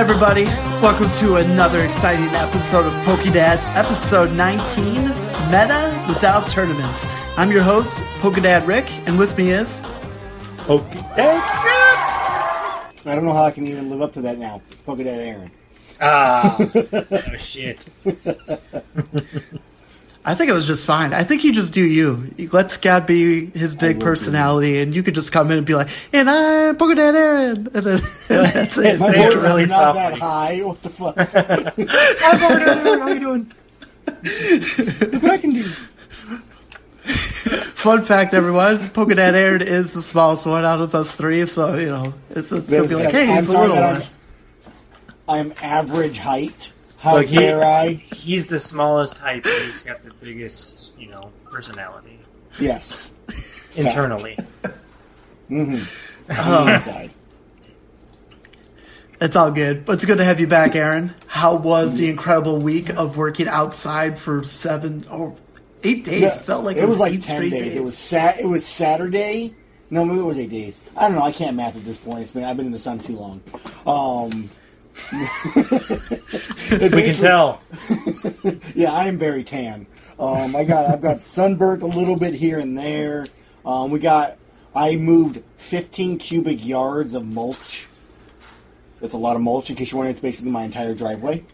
What's up, everybody? Welcome to another exciting episode of Pokedads, episode 19 Meta Without Tournaments. I'm your host, Pokedad Rick, and with me is. Pokedad that's good. I don't know how I can even live up to that now. Pokedad Aaron. Ah, oh shit. I think it was just fine. I think you just do you. You Let Scott be his big will do personality, and you could just come in and be like, and I'm Pokedad Aaron. And then, and that's it. My Say it voice is really not that high. What the fuck? How you doing? Look what I can do. Fun fact, everyone: Pokedad Aaron is the smallest one out of us three, so you know it's, it's gonna be like, hey, I'm he's a little one. I'm, I'm average height. How Look, he, dare I? he's the smallest height, but he's got the biggest, you know, personality Yes. internally. Mm-hmm. Oh. Inside. It's all good, but it's good to have you back, Aaron. How was the incredible week of working outside for seven or eight days? Yeah, Felt like it was like eight ten straight days. It was sat. It was Saturday. No, maybe it was eight days. I don't know. I can't math at this point. It's been I've been in the sun too long. Um, We can tell. Yeah, I am very tan. Um, I got I've got sunburnt a little bit here and there. Um, we got I moved 15 cubic yards of mulch. That's a lot of mulch. In case you're wondering, it's basically my entire driveway.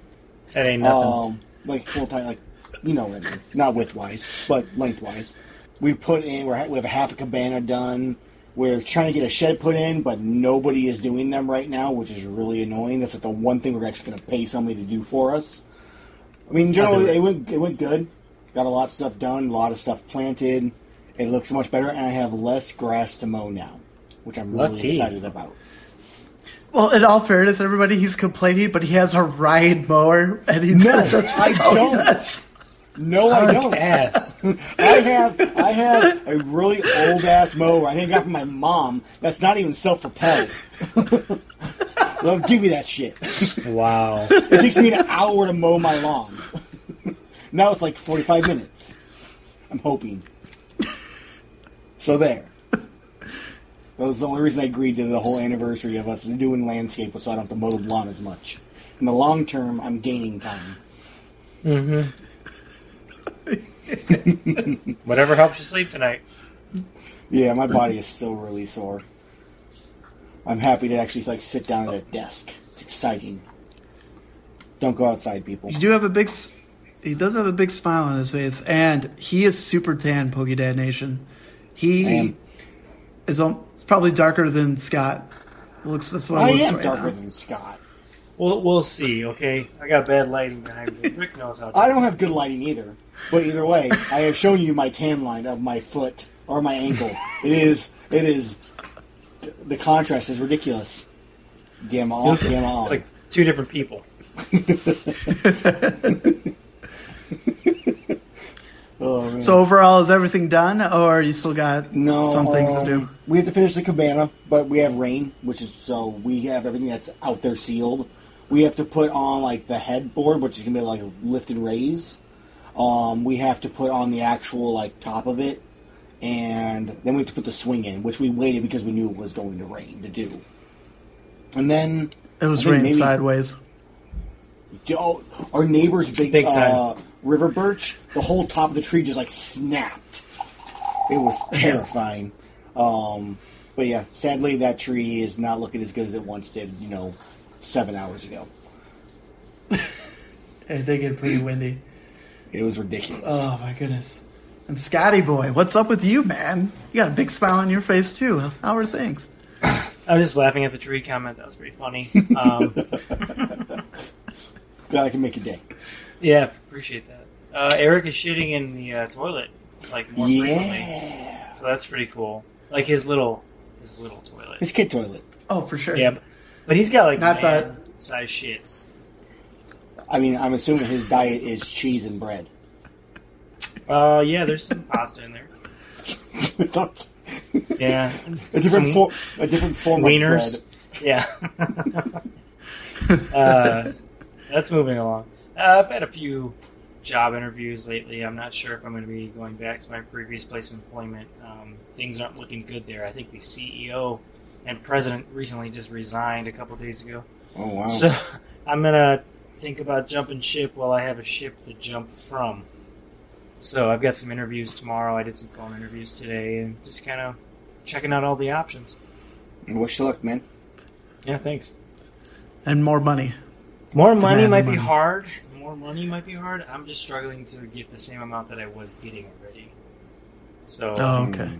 That ain't nothing. Um, like full time, like you know what I mean. Not widthwise, but lengthwise. We put in. We're, we have a half a cabana done. We're trying to get a shed put in, but nobody is doing them right now, which is really annoying. That's like the one thing we're actually going to pay somebody to do for us. I mean, generally it. it went it went good. Got a lot of stuff done, a lot of stuff planted. It looks much better, and I have less grass to mow now, which I'm really excited about. Well, in all fairness, everybody, he's complaining, but he has a ride mower, and he No, does. That's, I that's all don't. No, I don't. Ass. I have I have a really old ass mower I think I got from my mom that's not even self propelled. Don't give me that shit. Wow. It takes me an hour to mow my lawn. now it's like forty five minutes. I'm hoping. So there. That was the only reason I agreed to the whole anniversary of us doing landscape was so I don't have to mow the lawn as much. In the long term, I'm gaining time. Mm-hmm. Whatever helps you sleep tonight. Yeah, my body is still really sore. I'm happy to actually like sit down at a desk. It's exciting. Don't go outside, people. You do have a big. He does have a big smile on his face, and he is super tan, Pokedad Nation. He am, is al- it's probably darker than Scott. Looks that's what I it looks am right darker now. than Scott. We'll we'll see. Okay, I got bad lighting behind me. Rick knows how. I don't have good lighting either. But either way, I have shown you my tan line of my foot or my ankle. It is. It is. The contrast is ridiculous. Gamma off, gamma on. It's like two different people. oh, man. So overall, is everything done, or you still got No, some things to um, do? We have to finish the cabana, but we have rain, which is so we have everything that's out there sealed. We have to put on like the headboard, which is gonna be like a lift and raise. Um, we have to put on the actual like top of it, and then we have to put the swing in, which we waited because we knew it was going to rain to do. And then It was raining maybe- sideways. Oh, our neighbor's big, Big uh, river birch, the whole top of the tree just like snapped. It was terrifying. Um, but yeah, sadly, that tree is not looking as good as it once did, you know, seven hours ago. It did get pretty windy. It was ridiculous. Oh my goodness. And Scotty boy, what's up with you, man? You got a big smile on your face too. How are things? I was just laughing at the tree comment. That was pretty funny. Um, Glad I can make a day. yeah, appreciate that. Uh, Eric is shitting in the uh, toilet like more frequently, so that's pretty cool. Like his little his little toilet. His kid toilet. Oh, for sure. Yeah, but, but he's got like Not that- man size shits. I mean, I'm assuming his diet is cheese and bread. Uh, yeah, there's some pasta in there. yeah, a different form. A different form wieners. of bread. Yeah. uh, that's moving along. Uh, I've had a few job interviews lately. I'm not sure if I'm going to be going back to my previous place of employment. Um, things aren't looking good there. I think the CEO and president recently just resigned a couple days ago. Oh wow. So I'm gonna think about jumping ship while I have a ship to jump from. So I've got some interviews tomorrow. I did some phone interviews today, and just kind of checking out all the options. Wish you luck, man. Yeah, thanks. And more money. More money Demand might money. be hard. More money might be hard. I'm just struggling to get the same amount that I was getting already. So Oh, okay.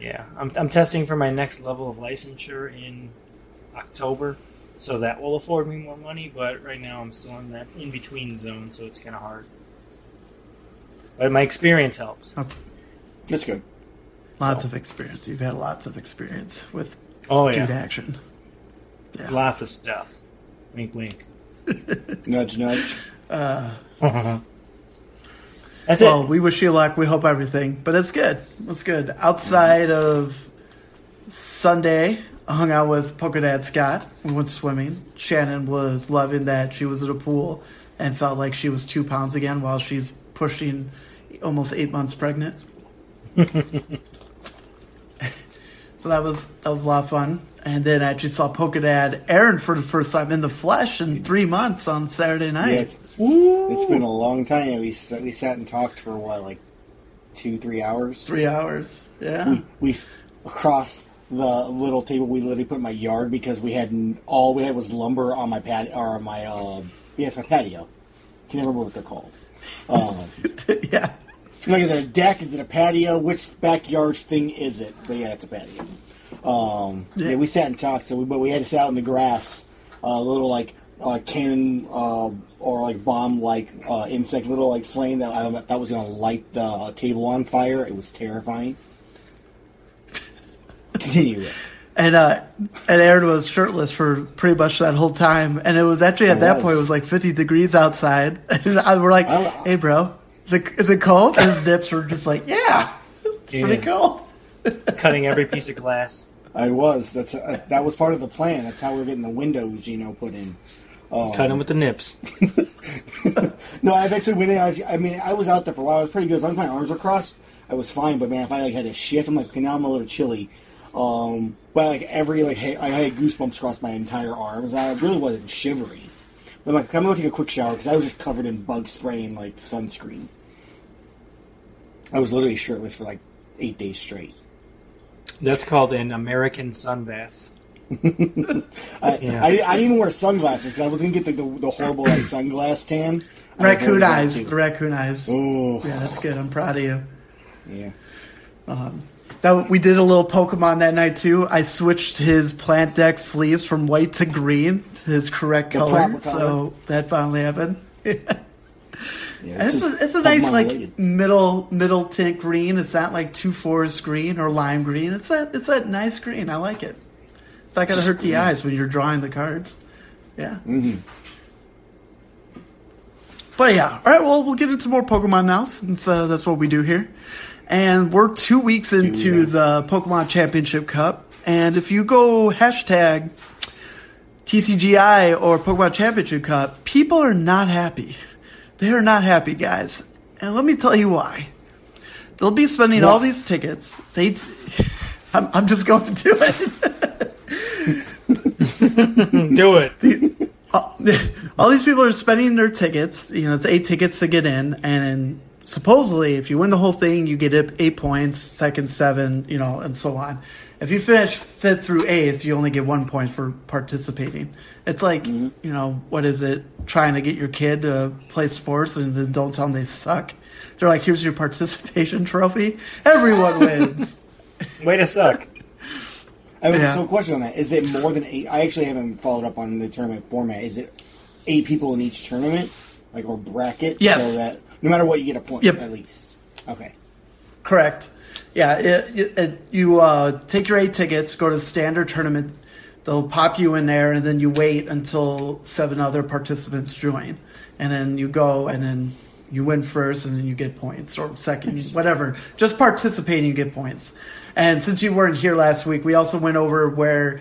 yeah, I'm, I'm testing for my next level of licensure in October, so that will afford me more money. But right now, I'm still in that in between zone, so it's kind of hard. But my experience helps. That's good. Lots So- of experience. You've had lots of experience with Oh yeah, dude action. Yeah. lots of stuff. Wink, wink. Nudge, nudge. Uh, That's it. well, it. we wish you luck. We hope everything, but it's good. It's good. Outside of Sunday, I hung out with Pokedad Scott. We went swimming. Shannon was loving that she was at a pool and felt like she was two pounds again while she's pushing almost eight months pregnant. so that was that was a lot of fun. And then I actually saw Pokedad Aaron for the first time in the flesh in three months on Saturday Yeah, night. it's, it's been a long time. We sat, we sat and talked for what, like two, three hours. Three hours. Yeah. We, we across the little table we literally put in my yard because we had all we had was lumber on my pad or my uh, yes my patio. Can never remember what they're called. Um, yeah. like is it a deck? Is it a patio? Which backyard thing is it? But yeah, it's a patio. Um, yeah. Yeah. we sat and talked. So we but we had to sit out in the grass. A little like uh, cannon uh, or like bomb like uh, insect, little like flame that I that was going to light the uh, table on fire. It was terrifying. Continue. And uh, and Aaron was shirtless for pretty much that whole time. And it was actually at It that was. point it was like 50 degrees outside. And I, we're like, I- "Hey, bro, is it is it cold?" And his nips were just like, "Yeah, it's pretty cold." Cutting every piece of glass. I was. That's uh, that was part of the plan. That's how we're getting the windows, you know, put in. Um, Cut them with the nips. No, I eventually went in. I, was- I mean, I was out there for a while. I was pretty good. As long as my arms were crossed, I was fine. But man, if I like had a shift, I'm like, okay, now I'm a little chilly. Um, but like every like, hey, I had goosebumps across my entire arms. I really wasn't shivering. But like, I'm gonna take a quick shower because I was just covered in bug spray and like sunscreen. I was literally shirtless for like eight days straight. That's called an American sunbath. I, Yeah. I, I didn't even wear sunglasses because I was gonna get the, the, the horrible like sunglass tan. Raccoon eyes, the raccoon eyes. Oh, Yeah, that's good. I'm proud of you. yeah. That we did a little Pokemon that night too. I switched his plant deck sleeves from white to green to his correct The color, so color. that finally happened. Yeah, It's just a, it's a nice like related. middle middle tint green. It's not like two forest green or lime green. It's that it's that nice green. I like it. It's not gonna hurt the eyes when you're drawing the cards. Yeah. Mhm. But yeah, all right. Well, we'll get into more Pokemon now since uh, that's what we do here. And we're two weeks into yeah. the Pokemon Championship Cup. And if you go hashtag TCGO or Pokemon Championship Cup, people are not happy. They are not happy, guys. And let me tell you why. They'll be spending all these tickets. Say, I'm, I'm just going to do it. Do it. all, all these people are spending their tickets. You know, it's eight tickets to get in, and supposedly, if you win the whole thing, you get it- eight points, second seven, you know, and so on. If you finish fifth through eighth, you only get one point for participating. It's like, mm-hmm. you know, what is it? Trying to get your kid to play sports and then don't tell them they suck. They're like, here's your participation trophy. Everyone wins. Way to suck. I have Yeah. a question on that: Is it more than eight? I actually haven't followed up on the tournament format. Is it eight people in each tournament, like or bracket? Yes. So that no matter what, you get a point Yep. at least. Okay. Correct. Yeah, it, it, it, you uh, take your eight tickets, go to the standard tournament. They'll pop you in there, and then you wait until seven other participants join, and then you go, and then you win first, and then you get points or second, whatever. Just participating, you get points. And since you weren't here last week, we also went over where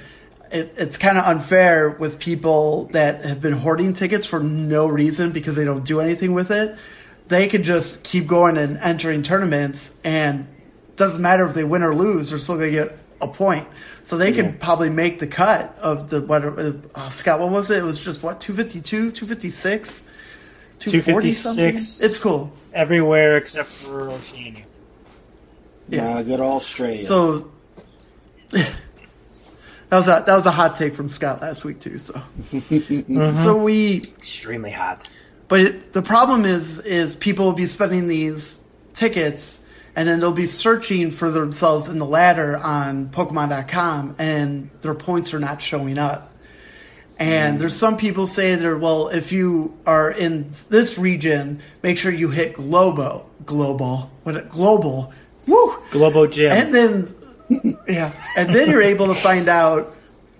it, it's kind of unfair with people that have been hoarding tickets for no reason because they don't do anything with it. They could just keep going and entering tournaments, and doesn't matter if they win or lose, they're still going to get a point. So they could probably make the cut of the what uh, Scott. What was it? It was just what 252, 256, 240 something. It's cool. Everywhere except for Oceania. Yeah. Yeah, good straight. So that was a that was a hot take from Scott last week too. So so we Extremely hot. But it, the problem is, is people will be spending these tickets, and then they'll be searching for themselves in the ladder on Pokemon.com, and their points are not showing up. And hmm. there's some people say that, well, if you are in this region, make sure you hit Globo, global, what global, woo, Globo Gym. and then yeah, and then you're able to find out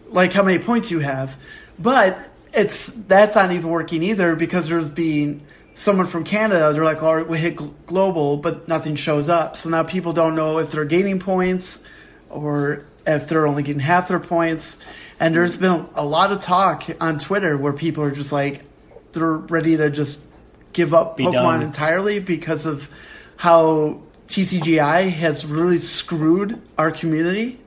like how many points you have. But it's that's not even working either because there's being someone from Canada. They're like, "All right, we hit global," but nothing shows up. So now people don't know if they're gaining points or if they're only getting half their points. And there's been a lot of talk on Twitter where people are just like, they're ready to just give up Be Pokemon done. entirely because of how TCGO has really screwed our community.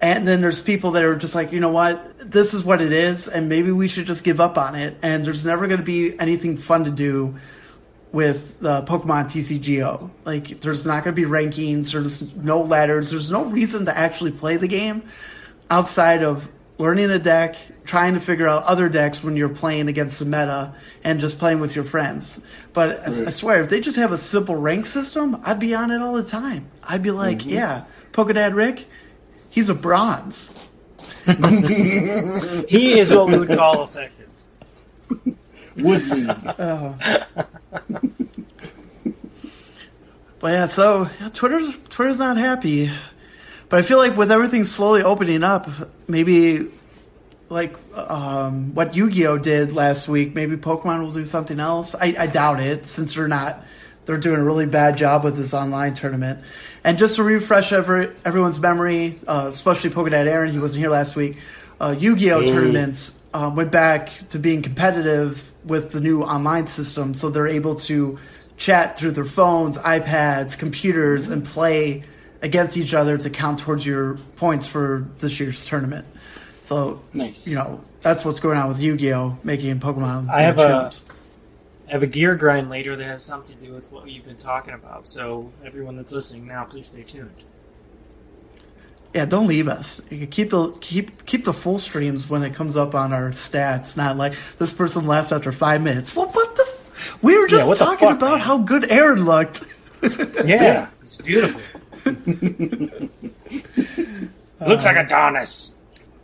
And then there's people that are just like, you know what, this is what it is, and maybe we should just give up on it. And there's never going to be anything fun to do with uh, Pokemon TCGO. Like, there's not going to be rankings, there's no ladders, there's no reason to actually play the game outside of learning a deck, trying to figure out other decks when you're playing against the meta, and just playing with your friends. But I, I swear, if they just have a simple rank system, I'd be on it all the time. I'd be like, yeah, Pokedad Rick, he's a bronze. he is what we would call effective. Wood League. But yeah, so yeah, Twitter's Twitter's not happy. But I feel like with everything slowly opening up, maybe like um, what Yu-Gi-Oh did last week, maybe Pokemon will do something else. I, I doubt it, since they're not. They're doing a really bad job with this online tournament. And just to refresh every, everyone's memory, uh, especially Pokedad Aaron, he wasn't here last week. Uh, Yu-Gi-Oh Ooh. tournaments um, went back to being competitive with the new online system, so they're able to chat through their phones, iPads, computers, and play against each other to count towards your points for this year's tournament. So, Nice. you know, that's what's going on with Yu-Gi-Oh, making Pokemon. I have more a-. I have a gear grind later that has something to do with what you've been talking about. So everyone that's listening now, please stay tuned. Yeah, don't leave us. You can keep the keep keep the full streams when it comes up on our stats. Not like this person left after five minutes. Well, what the? f- We were just what the talking fuck, about man? how good Aaron looked. Yeah, it's beautiful. Looks like Adonis.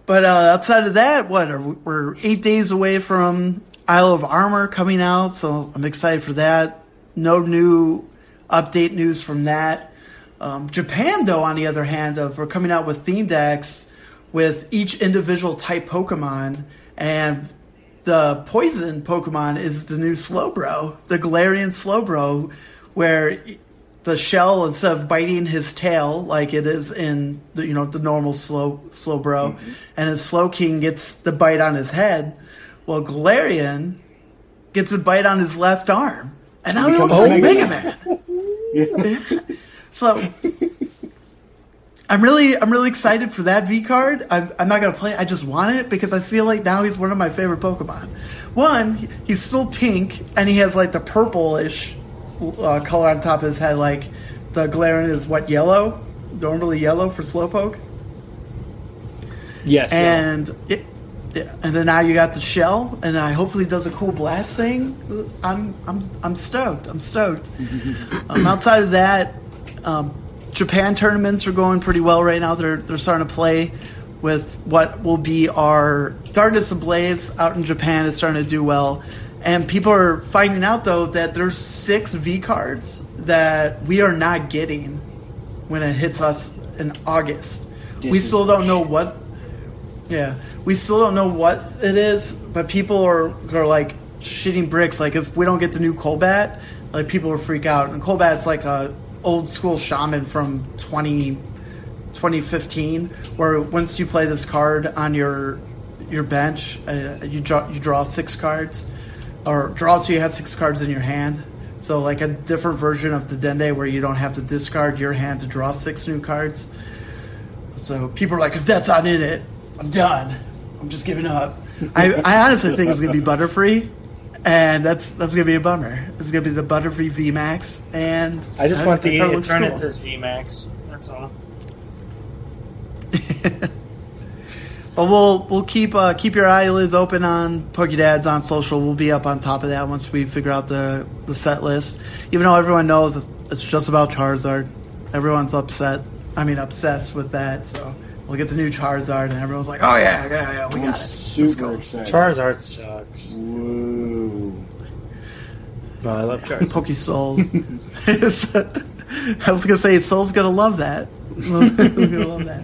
But uh, outside of that, what are we, we're eight days away from Isle of Armor coming out, so I'm excited for that. No new update news from that. Um, Japan, though, on the other hand, of we're coming out with theme decks with each individual type Pokemon, and the poison Pokemon is the new Slowbro, the Galarian Slowbro, where the shell instead of biting his tail like it is in the you know the normal slow slow bro and his Slowking gets the bite on his head well galarian gets a bite on his left arm. And now he looks like Mega mega man. So i'm really i'm really excited for that v card i'm, I'm not gonna play it, i just want it because i feel like now he's one of my favorite pokemon. One he's still pink and he has like the purplish uh, color on top of his head, like the Galarian is what yellow, normally yellow for Slowpoke, Yes. yeah. and it, yeah, and then now you got the shell, and I hopefully does a cool blast thing. I'm I'm I'm stoked. I'm stoked. um, outside of that, um, Japan tournaments are going pretty well right now. They're they're starting to play with what will be our Darkness Ablaze out in Japan is starting to do well. And people are finding out though that there's six V cards that we are not getting when it hits us in August. This we still don't know what yeah, we still don't know what it is, but people are are like shitting bricks. Like if we don't get the new Crobat, like people will freak out. And Crobat's like a old school Shaymin from 20, 2015, where once you play this card on your your bench, uh, you draw you draw six cards, or draw till you have six cards in your hand. So like a different version of the Dedenne, where you don't have to discard your hand to draw six new cards So people are like, if that's not in it, I'm done. I'm just giving up. I, I honestly think it's gonna be Butterfree, and that's that's gonna be a bummer. It's gonna be the Butterfree VMAX, and I just want the that looks cool. Eternatus VMAX. That's all. But we'll we'll keep uh, keep your eyelids open on Pokedads on social. We'll be up on top of that once we figure out the the set list. Even though everyone knows it's, it's just about Charizard, everyone's upset. I mean, obsessed with that. So we'll get the new Charizard, and everyone's like, "Oh yeah, yeah, yeah, we I'm got it." super excited. Charizard sucks. Whoa. No, I love Charizard. Poke Soul. I was gonna say Soul's gonna love that. Gonna love that.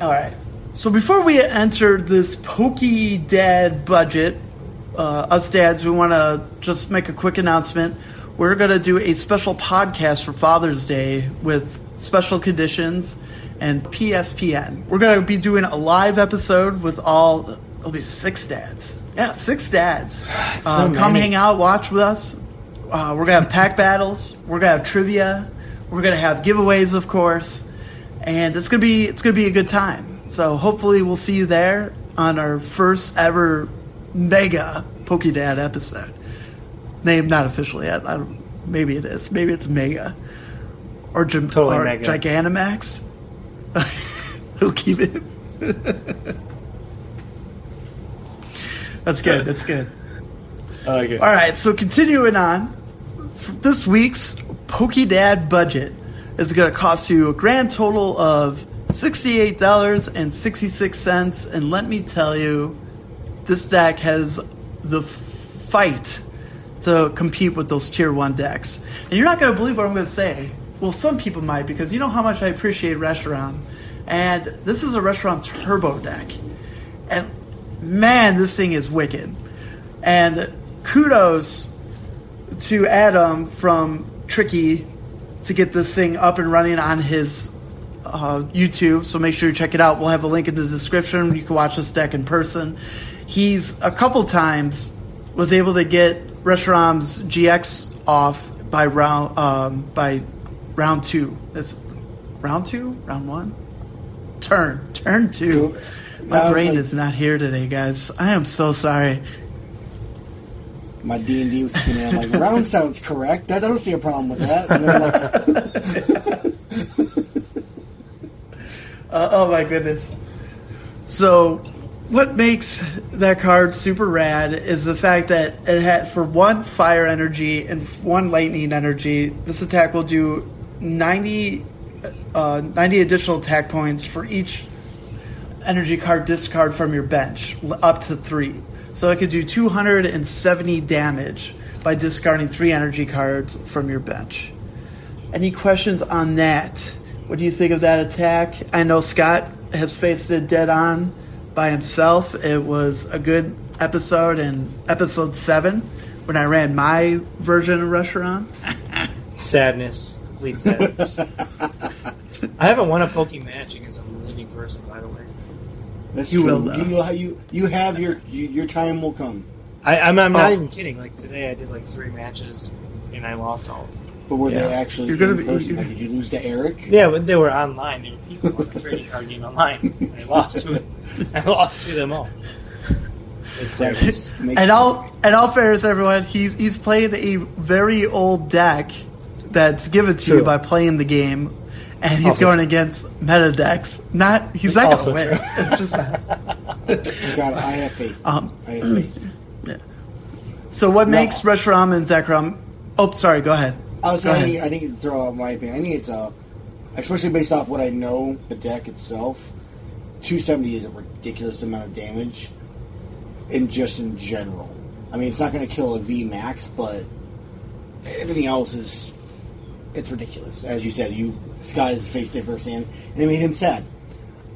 All right. So before we enter this Pokedad budget, uh, us dads, we want to just make a quick announcement. We're going to do a special podcast for Father's Day with special conditions and PSPN. We're going to be doing a live episode with all, it'll be six dads. Yeah, six dads. so Uh, come hang out, watch with us. Uh, we're going to have pack battles. We're going to have trivia. We're going to have giveaways, of course. And it's going to be it's going to be a good time. So hopefully we'll see you there on our first ever mega Pokedad episode. Name not official yet. I don't, maybe it is. Maybe it's mega or, Totally or mega. Gigantamax. we'll keep it. That's good. That's good. I like it. All right, so continuing on, this week's Pokedad budget is going to cost you a grand total of $68.66. And let me tell you, this deck has the fight to compete with those tier one decks. And you're not going to believe what I'm going to say. Well, some people might because you know how much I appreciate Reshiram, And this is a Reshiram Turbo deck. And man, this thing is wicked. And kudos to Adam from Tricky to get this thing up and running on his uh, YouTube. So make sure you check it out. We'll have a link in the description. You can watch this deck in person. He's a couple times was able to get Reshiram's GX off by round um, by round two. This round two, round one, turn turn two. My brain like- is not here today, guys. I am so sorry. My D and D was looking at. I'm like, round sounds correct. I don't see a problem with that. Like, Uh, oh my goodness. So, what makes that card super rad is the fact that it had for one fire energy and one lightning energy, this attack will do 90, uh, 90 additional attack points for each energy card discard from your bench, up to three. So it could do 270 damage by discarding three energy cards from your bench. Any questions on that? What do you think of that attack? I know Scott has faced it dead on by himself. It was a good episode in episode seven when I ran my version of Reshiram. Sadness. Complete sadness. I haven't won a Poke match against a living person, by the way. That's You true. will, though. You, you, you have your you, your time will come. I, I'm, I'm not Oh. even kidding. Like today, I did like three matches and I lost all. of them. But were Yeah. they actually You're gonna in be- person? you're- Like, did you lose to Eric? Yeah, but they were online. They were people on the trading card game online. I lost to I lost to them all. It's That terrible. just makes And me- all and all fairness, everyone, he's he's playing a very old deck that's given to you by playing the game, and he's Also going against meta decks. Not he's not Also going to win. true. It's just not. Scott, I have faith. Um, I have faith. So what No. makes Reshiram and Zekrom? Oh, sorry. Go ahead. I was Go saying, ahead. I think, throw out my opinion. I think it's uh, especially based off what I know the deck itself. 270 is a ridiculous amount of damage, in just in general. I mean, it's not going to kill a V max, but everything else is it's ridiculous. As you said, you Scott has faced it firsthand, and it made him sad.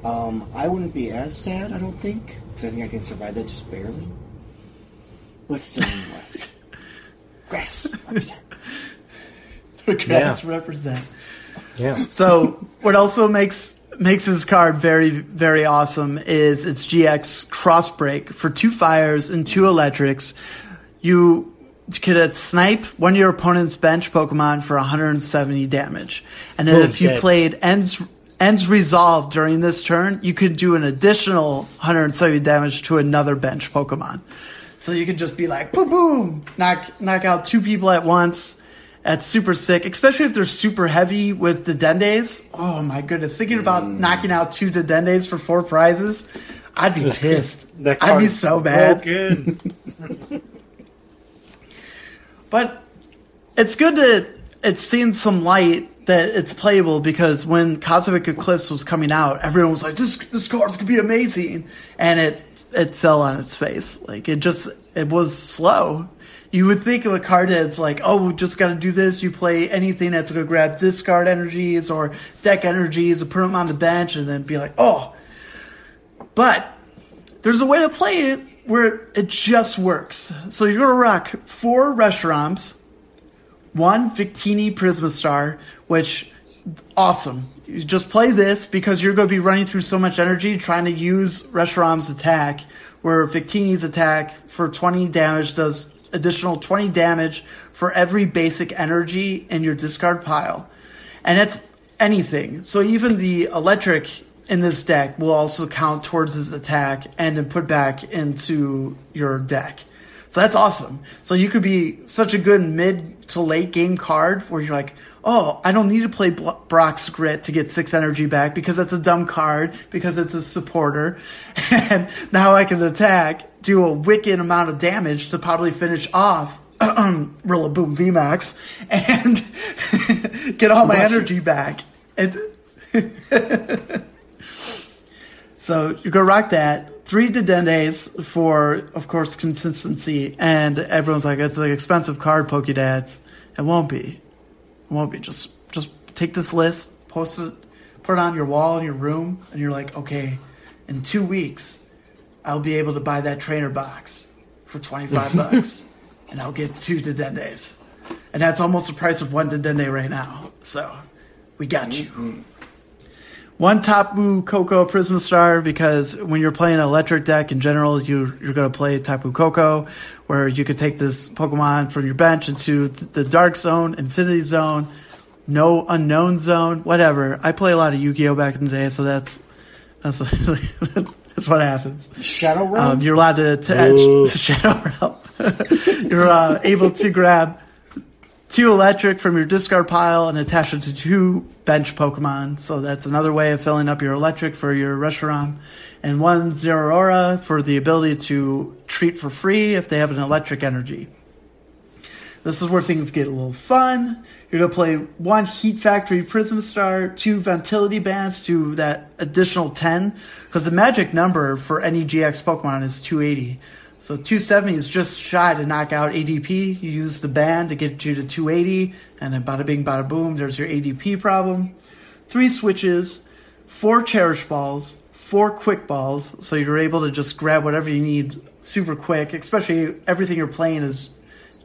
Um, I wouldn't be as sad, I don't think, because I think I can survive that just barely. But still, nonetheless. Grass. represent. Grass represent. Yeah. So what also makes makes this card very very awesome is its GX Crossbreak for two fires and two electrics. You could snipe one of your opponent's bench Pokemon for 170 damage, and then Boom, if you dead. played ends ends resolve during this turn, you could do an additional 170 damage to another bench Pokemon. So you can just be like, boom, boom, knock knock out two people at once. That's super sick, especially if they're super heavy with Dedennes. Oh my goodness, thinking about mm. knocking out two Dedennes for four prizes, I'd be pissed. I'd be so bad. But it's good that it's seen some light that it's playable because when Cosmic Eclipse was coming out, everyone was like, "This this card's gonna be amazing," and it it fell on its face. Like it just it was slow. You would think of a card that's like, "Oh, we just got to do this." You play anything that's gonna grab discard energies or deck energies and put them on the bench, and then be like, "Oh." But there's a way to play it where it just works. So you're gonna rock four Reshirams, one Victini Prisma Star, which awesome. You just play this because you're gonna be running through so much energy trying to use Reshiram's attack, where Victini's attack for 20 damage does additional 20 damage for every basic energy in your discard pile. And it's anything. So even the electric in this deck will also count towards his attack and then put back into your deck. So that's awesome. So you could be such a good mid to late game card where you're like, oh, I don't need to play Brock's Grit to get six energy back because that's a dumb card because it's a supporter. And now I can attack, do a wicked amount of damage to probably finish off Rillaboom VMAX and get all my energy back. And so you're gonna rock that. Three Dedennes for, of course, consistency. And everyone's like, it's an expensive card, Pokedads. It won't be. It won't be. Just just take this list, post it, put it on your wall in your room, and you're like, okay, in two weeks, I'll be able to buy that trainer box for 25 bucks. And I'll get two Dedendes. And that's almost the price of one Dedenne right now. So we got you. Mm-hmm. One Tapu Koko Prisma Star because when you're playing an electric deck in general, you you're going to play Tapu Koko, where you could take this Pokemon from your bench into th- the Dark Zone, Infinity Zone, No Unknown Zone, whatever. I play a lot of Yu-Gi-Oh back in the day, so that's that's that's what happens. Shadow Realm. Um, you're allowed to attach Ooh. Shadow Realm. you're uh, able to grab two electric from your discard pile and attach it to two bench Pokemon. So that's another way of filling up your electric for your Reshiram. And one Zeraora for the ability to treat for free if they have an electric energy. This is where things get a little fun. You're going to play one Heat Factory Prism Star, two Vitality Bands to that additional 10. Because the magic number for any GX Pokemon is 280. So 270 is just shy to knock out ADP. You use the band to get you to 280, and then bada bing, bada boom, there's your ADP problem. Three switches, four Cherish Balls, four Quick Balls, so you're able to just grab whatever you need super quick, especially everything you're playing is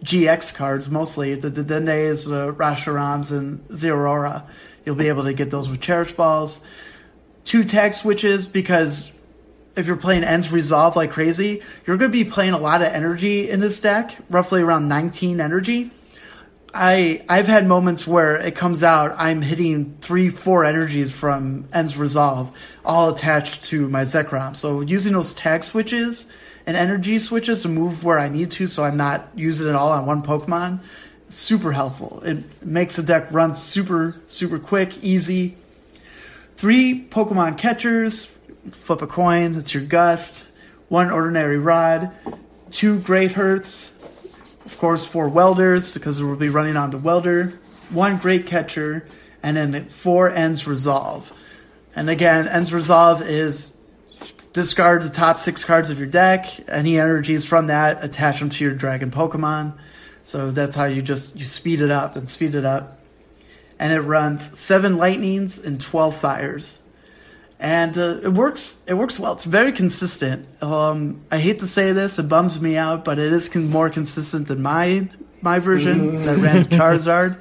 GX cards mostly. The Dedennes, the uh, Reshirams, and Zeraora. You'll be able to get those with Cherish Balls. Two tag switches because if you're playing Ends Resolve like crazy, you're going to be playing a lot of energy in this deck, roughly around 19 energy. I I've had moments where it comes out, I'm hitting three, four energies from Ends Resolve, all attached to my Zekrom. So using those tag switches and energy switches to move where I need to, so I'm not using it all on one Pokemon, super helpful. It makes the deck run super super quick, easy. Three Pokemon catchers, flip a coin, it's your Gust. One ordinary rod, two Great Hurts, of course, four welders because we'll be running on to welder, one great catcher, and then four ends resolve. And again, ends resolve is discard the top six cards of your deck. Any energies from that, attach them to your dragon Pokemon. So that's how you just you speed it up and speed it up. And it runs seven lightnings and twelve fires and uh, it works. It works well. It's very consistent. Um, I hate to say this, it bums me out, but it is con- more consistent than my my version that ran the Charizard.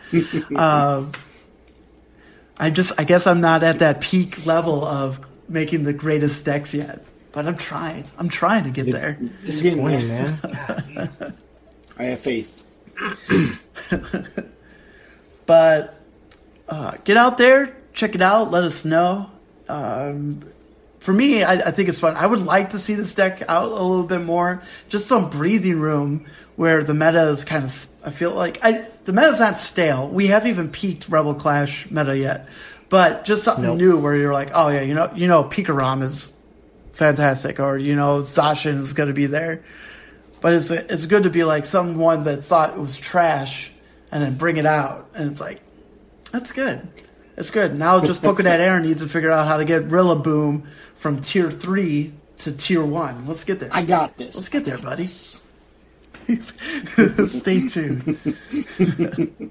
Uh, I just, I guess, I'm not at that peak level of making the greatest decks yet, but I'm trying. I'm trying to get there. Disappointing, man. I have faith. But uh, get out there, check it out. Let us know. Um, for me, I, I, think it's fun. I would like to see this deck out a little bit more, just some breathing room where the meta is kind of. I feel like I, the meta's not stale. We haven't even peaked Rebel Clash meta yet, but just something nope. new where you're like, oh yeah, you know, you know, Pikarom is fantastic, or you know, Zacian is going to be there. But it's it's good to be like someone that thought it was trash and then bring it out, and it's like that's good. It's good. Now just Pokedad Aaron needs to figure out how to get Rillaboom from tier three to tier one. Let's get there. I got this. Let's get there, buddy. Stay tuned.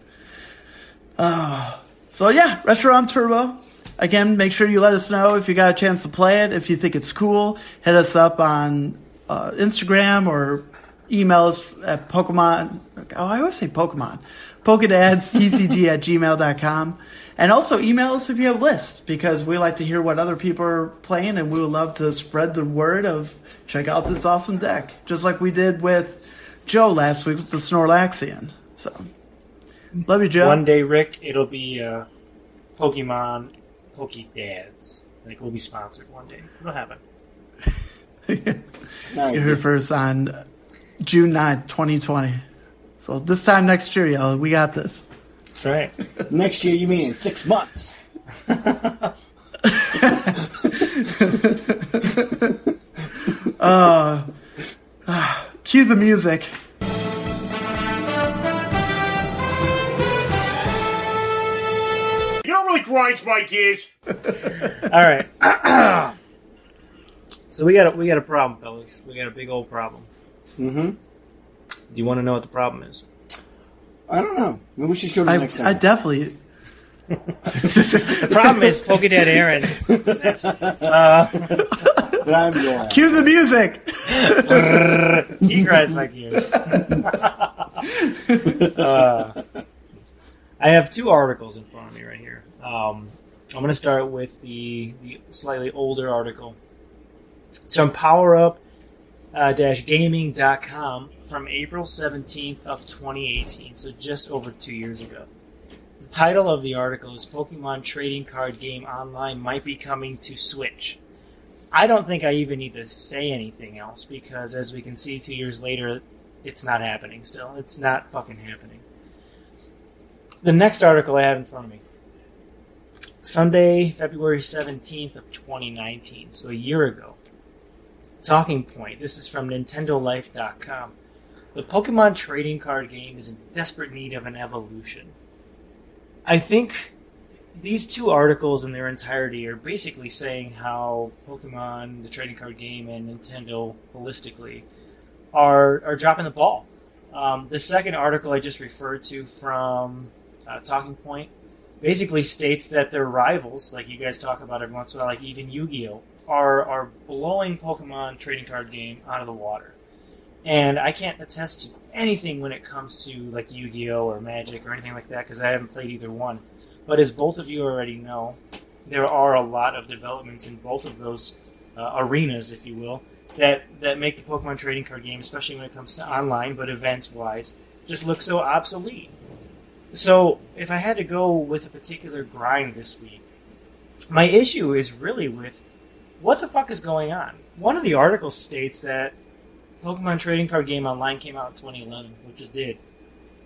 uh, so yeah, Reshiram Turbo. Again, make sure you let us know if you got a chance to play it. If you think it's cool, hit us up on uh, Instagram or email us at Pokemon. Oh, I always say Pokemon. PokeDadsTCG at gmail.com. And also email us if you have lists because we like to hear what other people are playing and we would love to spread the word of check out this awesome deck. Just like we did with Joe last week with the Snorlaxian. So love you, Joe. One day, Rick, it'll be uh, Pokemon Pokedads. Like we'll be sponsored one day. It'll happen. you heard first on June 9th, 2020. So this time next year, y'all, we got this. That's right. next year, you mean in six months? uh, uh, cue the music. You don't really grinds my gears? All right. so we got a, we got a problem, fellas. We got a big old problem. Mm-hmm. Do you want to know what the problem is? I don't know. Maybe we should go to the I, next time. I definitely. the problem is Pokedad Aaron. Uh, Cue the music. he grinds my gears. Uh, I have two articles in front of me right here. Um, I'm going to start with the, the slightly older article. It's from PowerUp-Gaming.com from April 17th of 2018, so just over two years ago. The title of the article is Pokemon Trading Card Game Online might be coming to Switch. I don't think I even need to say anything else because, as we can see two years later, it's not happening still. It's not fucking happening. The next article I have in front of me Sunday, February 17th of 2019, so a year ago. Talking point. This is from NintendoLife.com. The Pokemon trading card game is in desperate need of an evolution. I think these two articles in their entirety are basically saying how Pokemon, the trading card game, and Nintendo holistically are are dropping the ball. Um, the second article I just referred to from uh, Talking Point basically states that their rivals, like you guys talk about every once in a while, like even Yu-Gi-Oh, are are blowing Pokemon trading card game out of the water. And I can't attest to anything when it comes to like Yu-Gi-Oh or Magic or anything like that because I haven't played either one. But as both of you already know, there are a lot of developments in both of those uh, arenas, if you will, that that make the Pokemon trading card game, especially when it comes to online, but events-wise, just look so obsolete. So if I had to go with a particular grind this week, my issue is really with what the fuck is going on. One of the articles states that Pokemon Trading Card Game Online came out in 2011, which it did.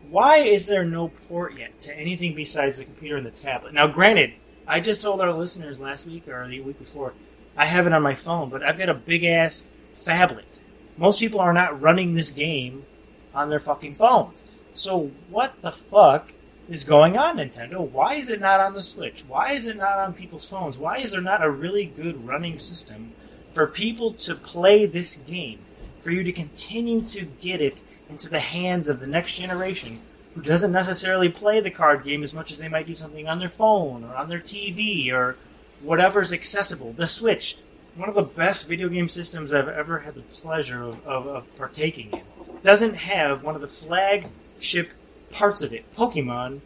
Why is there no port yet to anything besides the computer and the tablet? Now, granted, I just told our listeners last week or the week before, I have it on my phone, but I've got a big ass phablet. Most people are not running this game on their fucking phones. So, what the fuck is going on, Nintendo? Why is it not on the Switch? Why is it not on people's phones? Why is there not a really good running system for people to play this game? For you to continue to get it into the hands of the next generation who doesn't necessarily play the card game as much as they might do something on their phone or on their TV or whatever's accessible. The Switch, one of the best video game systems I've ever had the pleasure of, of, of partaking in, doesn't have one of the flagship parts of it, Pokemon,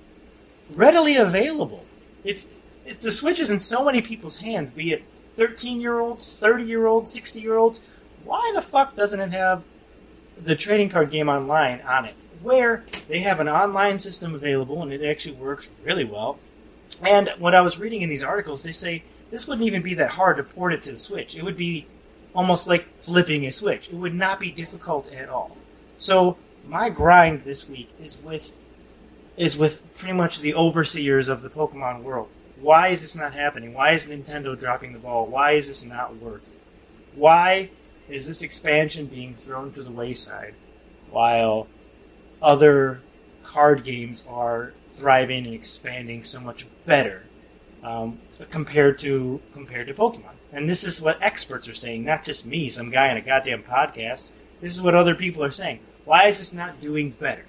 readily available. It's it, the Switch is in so many people's hands, be it 13 year olds, 30 year olds, 60 year olds why the fuck doesn't it have the trading card game online on it? Where they have an online system available and it actually works really well. And what I was reading in these articles, they say this wouldn't even be that hard to port it to the Switch. It would be almost like flipping a switch. It would not be difficult at all. So my grind this week is with is with pretty much the overseers of the Pokemon world. Why is this not happening? Why is Nintendo dropping the ball? Why is this not working? Why is this expansion being thrown to the wayside while other card games are thriving and expanding so much better um, compared to compared to Pokemon? And this is what experts are saying, not just me, some guy on a goddamn podcast. This is what other people are saying. Why is this not doing better?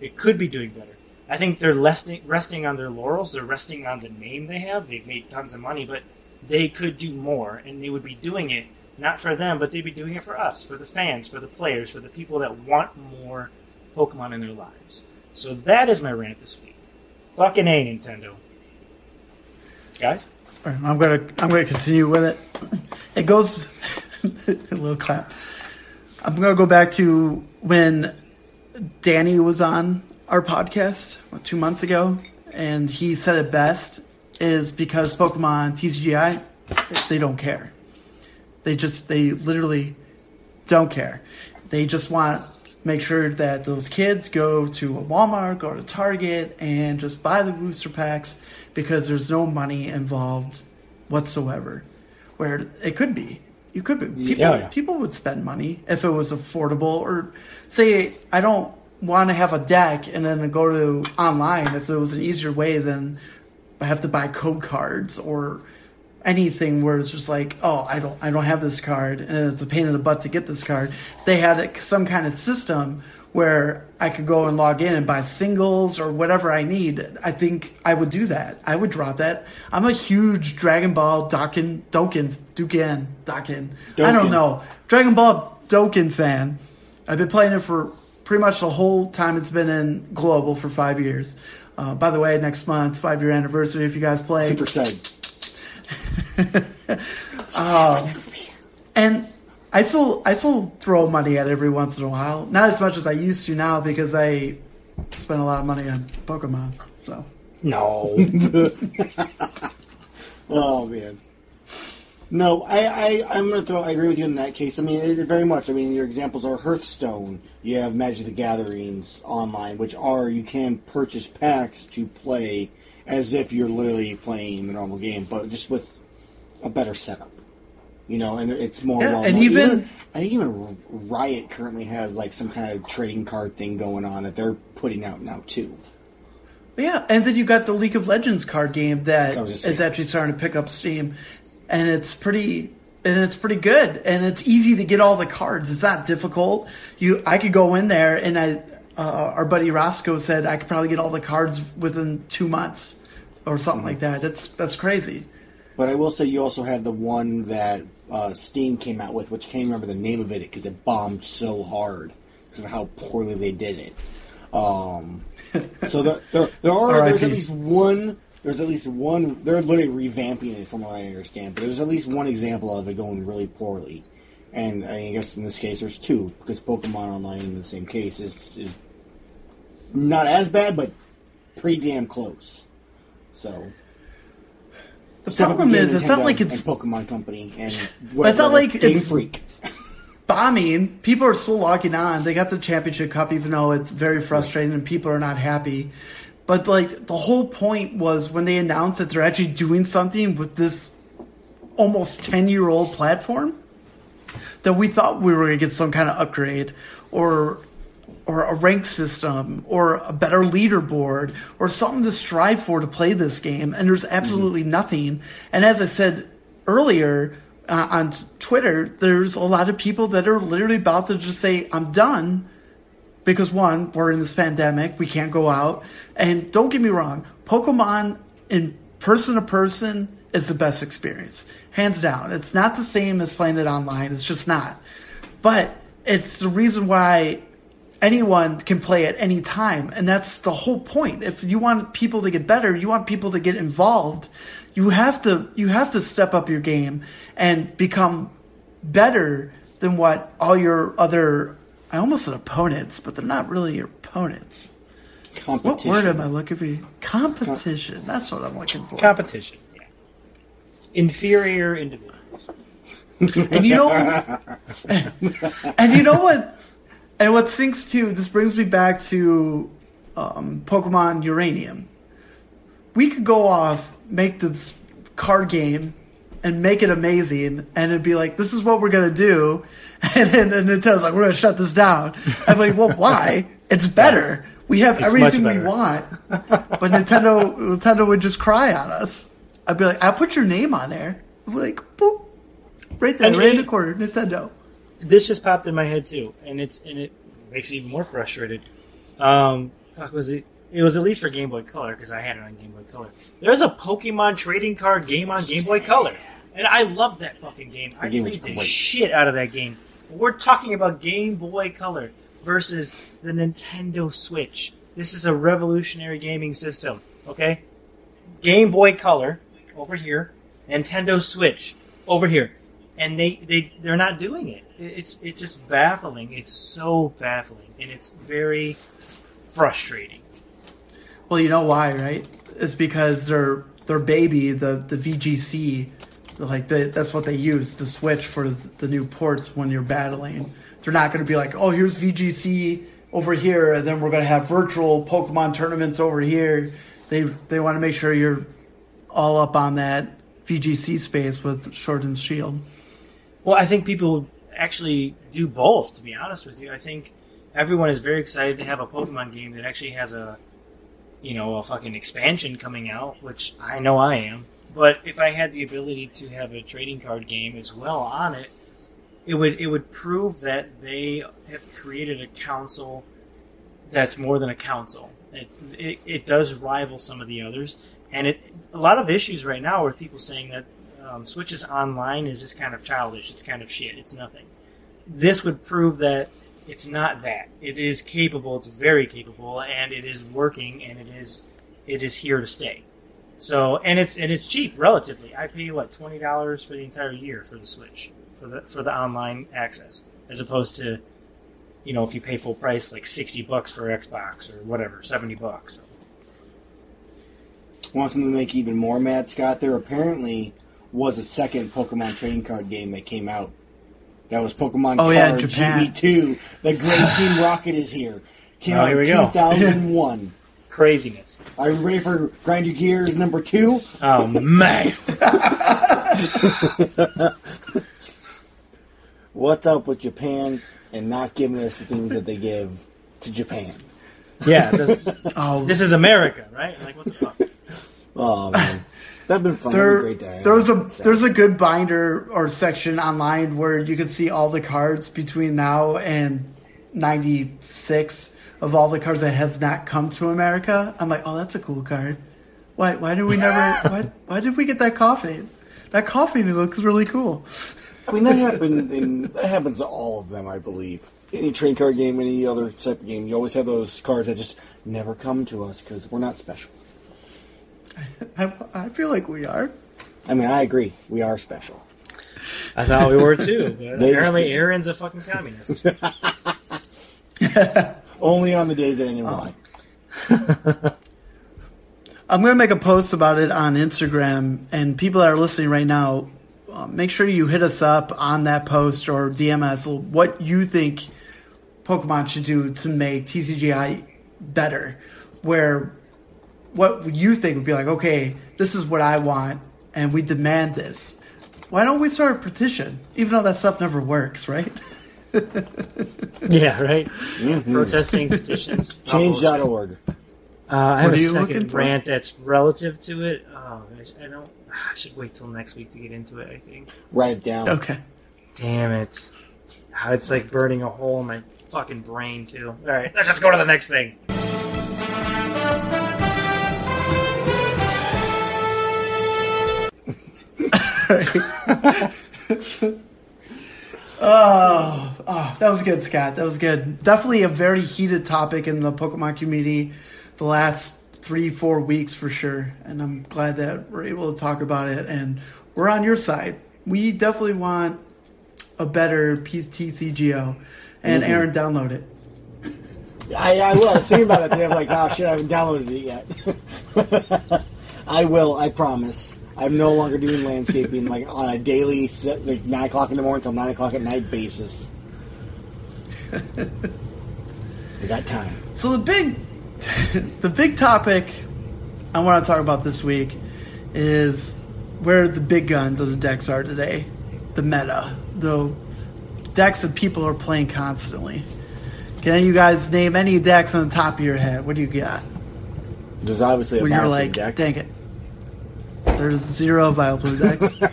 It could be doing better. I think they're resting, resting on their laurels. They're resting on the name they have. They've made tons of money, but they could do more, and they would be doing it not for them, but they'd be doing it for us, for the fans, for the players, for the people that want more Pokemon in their lives. So that is my rant this week. Fucking A, Nintendo. Guys? I'm gonna I'm gonna continue with it. It goes a little clap. I'm gonna go back to when Danny was on our podcast what, two months ago, and he said it best is because Pokemon TCGI they don't care. They just they literally don't care. They just want to make sure that those kids go to a Walmart, go to Target, and just buy the booster packs because there's no money involved whatsoever. Where it could be, you could be people. Yeah, yeah. People would spend money if it was affordable. Or say I don't want to have a deck and then go to online if there was an easier way than I have to buy code cards or anything where it's just like, oh, I don't, I don't have this card, and it's a pain in the butt to get this card. If they had some kind of system where I could go and log in and buy singles or whatever I need. I think I would do that. I would drop that. I'm a huge Dragon Ball Dokkan, Dokken, Duken, Dokken. I don't know. Dragon Ball Dokkan fan. I've been playing it for pretty much the whole time it's been in global for five years. Uh, by the way, next month, five year anniversary. If you guys play, Super Saiyan. Um, and I still I still throw money at it every once in a while. Not as much as I used to now because I spend a lot of money on Pokemon. So No. Oh man. No, I, I I'm gonna throw. I agree with you in that case. I mean, it, very much. I mean, your examples are Hearthstone. You have Magic the Gatherings online, which are you can purchase packs to play as if you're literally playing the normal game, but just with a better setup. You know, and it's more. Yeah, well and even- I think even Riot currently has like some kind of trading card thing going on that they're putting out now too. yeah, and then you got the League of Legends card game that I was just is actually starting to pick up steam, and it's pretty and it's pretty good, and it's easy to get all the cards. It's not difficult. You I could go in there and I. Uh, our buddy Roscoe said I could probably get all the cards within two months, or something like that. That's that's crazy. But I will say you also have the one that uh, Steam came out with, which I can't remember the name of it because it bombed so hard because of how poorly they did it. Um, so there, there, there are there's at least one. There's at least one. They're literally revamping it, from what I understand. But there's at least one example of it going really poorly. And I guess in this case, there's two because Pokemon Online, in the same case, is, is not as bad, but pretty damn close. So The problem is, it's not like it's Pokemon Company and it's not like Game it's- Freak. bombing. People are still logging on. They got the championship cup, even though it's very frustrating and people are not happy. But like the whole point was when they announced that they're actually doing something with this almost ten year old platform, that we thought we were going to get some kind of upgrade or or a rank system or a better leaderboard or something to strive for to play this game and there's absolutely nothing. And as i said earlier uh, on twitter there's a lot of people that are literally about to just say i'm done because one we're in this pandemic we can't go out. And don't get me wrong pokemon in person to person is the best experience hands down. It's not the same as playing it online it's just not. But it's the reason why anyone can play at any time and that's the whole point if you want people to get better you want people to get involved you have to you have to step up your game and become better than what all your other i almost said opponents but they're not really your opponents What word am I looking for? Competition. That's what I'm looking for. Competition. Yeah. Inferior individuals. And you know, and you know what? And what sinks too. This brings me back to um, Pokemon Uranium. We could go off, make this card game, and make it amazing, and it'd be like, "This is what we're gonna do," and then and Nintendo's like, "We're gonna shut this down." I'm like, "Well, why? It's better. We have It's everything we want." But Nintendo, Nintendo would just cry on us. I'd be like, "I'll put your name on there." I'd be like, boop, right there, And right in the corner, Nintendo. This just popped in my head too, and it's and it makes me even more frustrated. Um, fuck was it? It was at least for Game Boy Color because I had it on Game Boy Color. There's a Pokemon trading card game on Game Boy Color, and I love that fucking game. I game played the great. shit out of that game. We're talking about Game Boy Color versus the Nintendo Switch. This is a revolutionary gaming system. Okay, Game Boy Color over here, Nintendo Switch over here, and they they they're not doing it. It's it's just baffling. It's so baffling, and it's very frustrating. Well, you know why, right? It's because their their baby, the the VGC, like the, that's what they use to switch for the new ports when you're battling. They're not going to be like, oh, here's VGC over here, and then we're going to have virtual Pokemon tournaments over here. They they want to make sure you're all up on that VGC space with Sword and Shield. Well, I think people actually do both. To be honest with you, I think everyone is very excited to have a Pokemon game that actually has a, you know, a fucking expansion coming out, which I know I am. But if I had the ability to have a trading card game as well on it, it would it would prove that they have created a council that's more than a council. It, it, it does rival some of the others, and it a lot of issues right now with people saying that um, Switches Online is just kind of childish. It's kind of shit. It's nothing. This would prove that it's not that. It is capable. It's very capable, and it is working, and it is it is here to stay. So, and it's and it's cheap relatively. I pay what twenty dollars for the entire year for the Switch for the for the online access, as opposed to, you know, if you pay full price, like sixty bucks for Xbox or whatever, seventy bucks. Want something to make even more mad, Scott? There apparently was a second Pokemon trading card game that came out. That was Pokemon Oh, Card Japan. GB2. The Great Team Rocket is here. Came Oh, out here in we go. 2001. Craziness. Are you ready for Grind Your Gears number two? Oh man. What's up with Japan and not giving us the things that they give to Japan? Yeah, this, Oh, this is America, right? Like what the fuck? Oh man, that'd been fun. there, That'd been great to there a have. there's a good binder or section online where you can see all the cards between now and 96 of all the cards that have not come to America. I'm like, oh, that's a cool card. Why why did we never why why did we get that coffee? That coffee looks really cool. I mean, that happened. In, that happens to all of them, I believe. Any train card game, any other type of game, you always have those cards that just never come to us because we're not special. I, I feel like we are. I mean, I agree. We are special. I thought we were too, but apparently just- Aaron's a fucking communist. Only on the days that anyone like. I'm going to make a post about it on Instagram, and people that are listening right now, uh, make sure you hit us up on that post or DM us what you think Pokemon should do to make TCGI better. Where what you think would be like, okay, this is what I want, and we demand this. Why don't we start a petition? Even though that stuff never works, right? yeah, right. Protesting petitions. it's all bullshit. Change.org. Uh, I have a are you looking second for? that's relative to it. Oh, I, I don't. I should wait till next week to get into it. I think. Write it down. okay. Damn it! It's like burning a hole in my fucking brain too. All right, let's just go to the next thing. Oh, oh, that was good, Scott. That was good. Definitely a very heated topic in the Pokemon community the last three, four weeks for sure. And I'm glad that we're able to talk about it. And we're on your side. We definitely want a better PTCGO. And mm-hmm. Aaron, download it. I, I was thinking about it. Today. I'm like, oh shit, I haven't downloaded it yet. I will. I promise. I'm no longer doing landscaping like on a daily, like nine o'clock in the morning till nine o'clock at night basis. I got time. So the big, the big topic I want to talk about this week is where the big guns of the decks are today. The meta, the decks that people are playing constantly. Can any of you guys name any decks on the top of your head? What do you got? There's obviously a When you're like, deck. dang it. There's zero viable blue decks.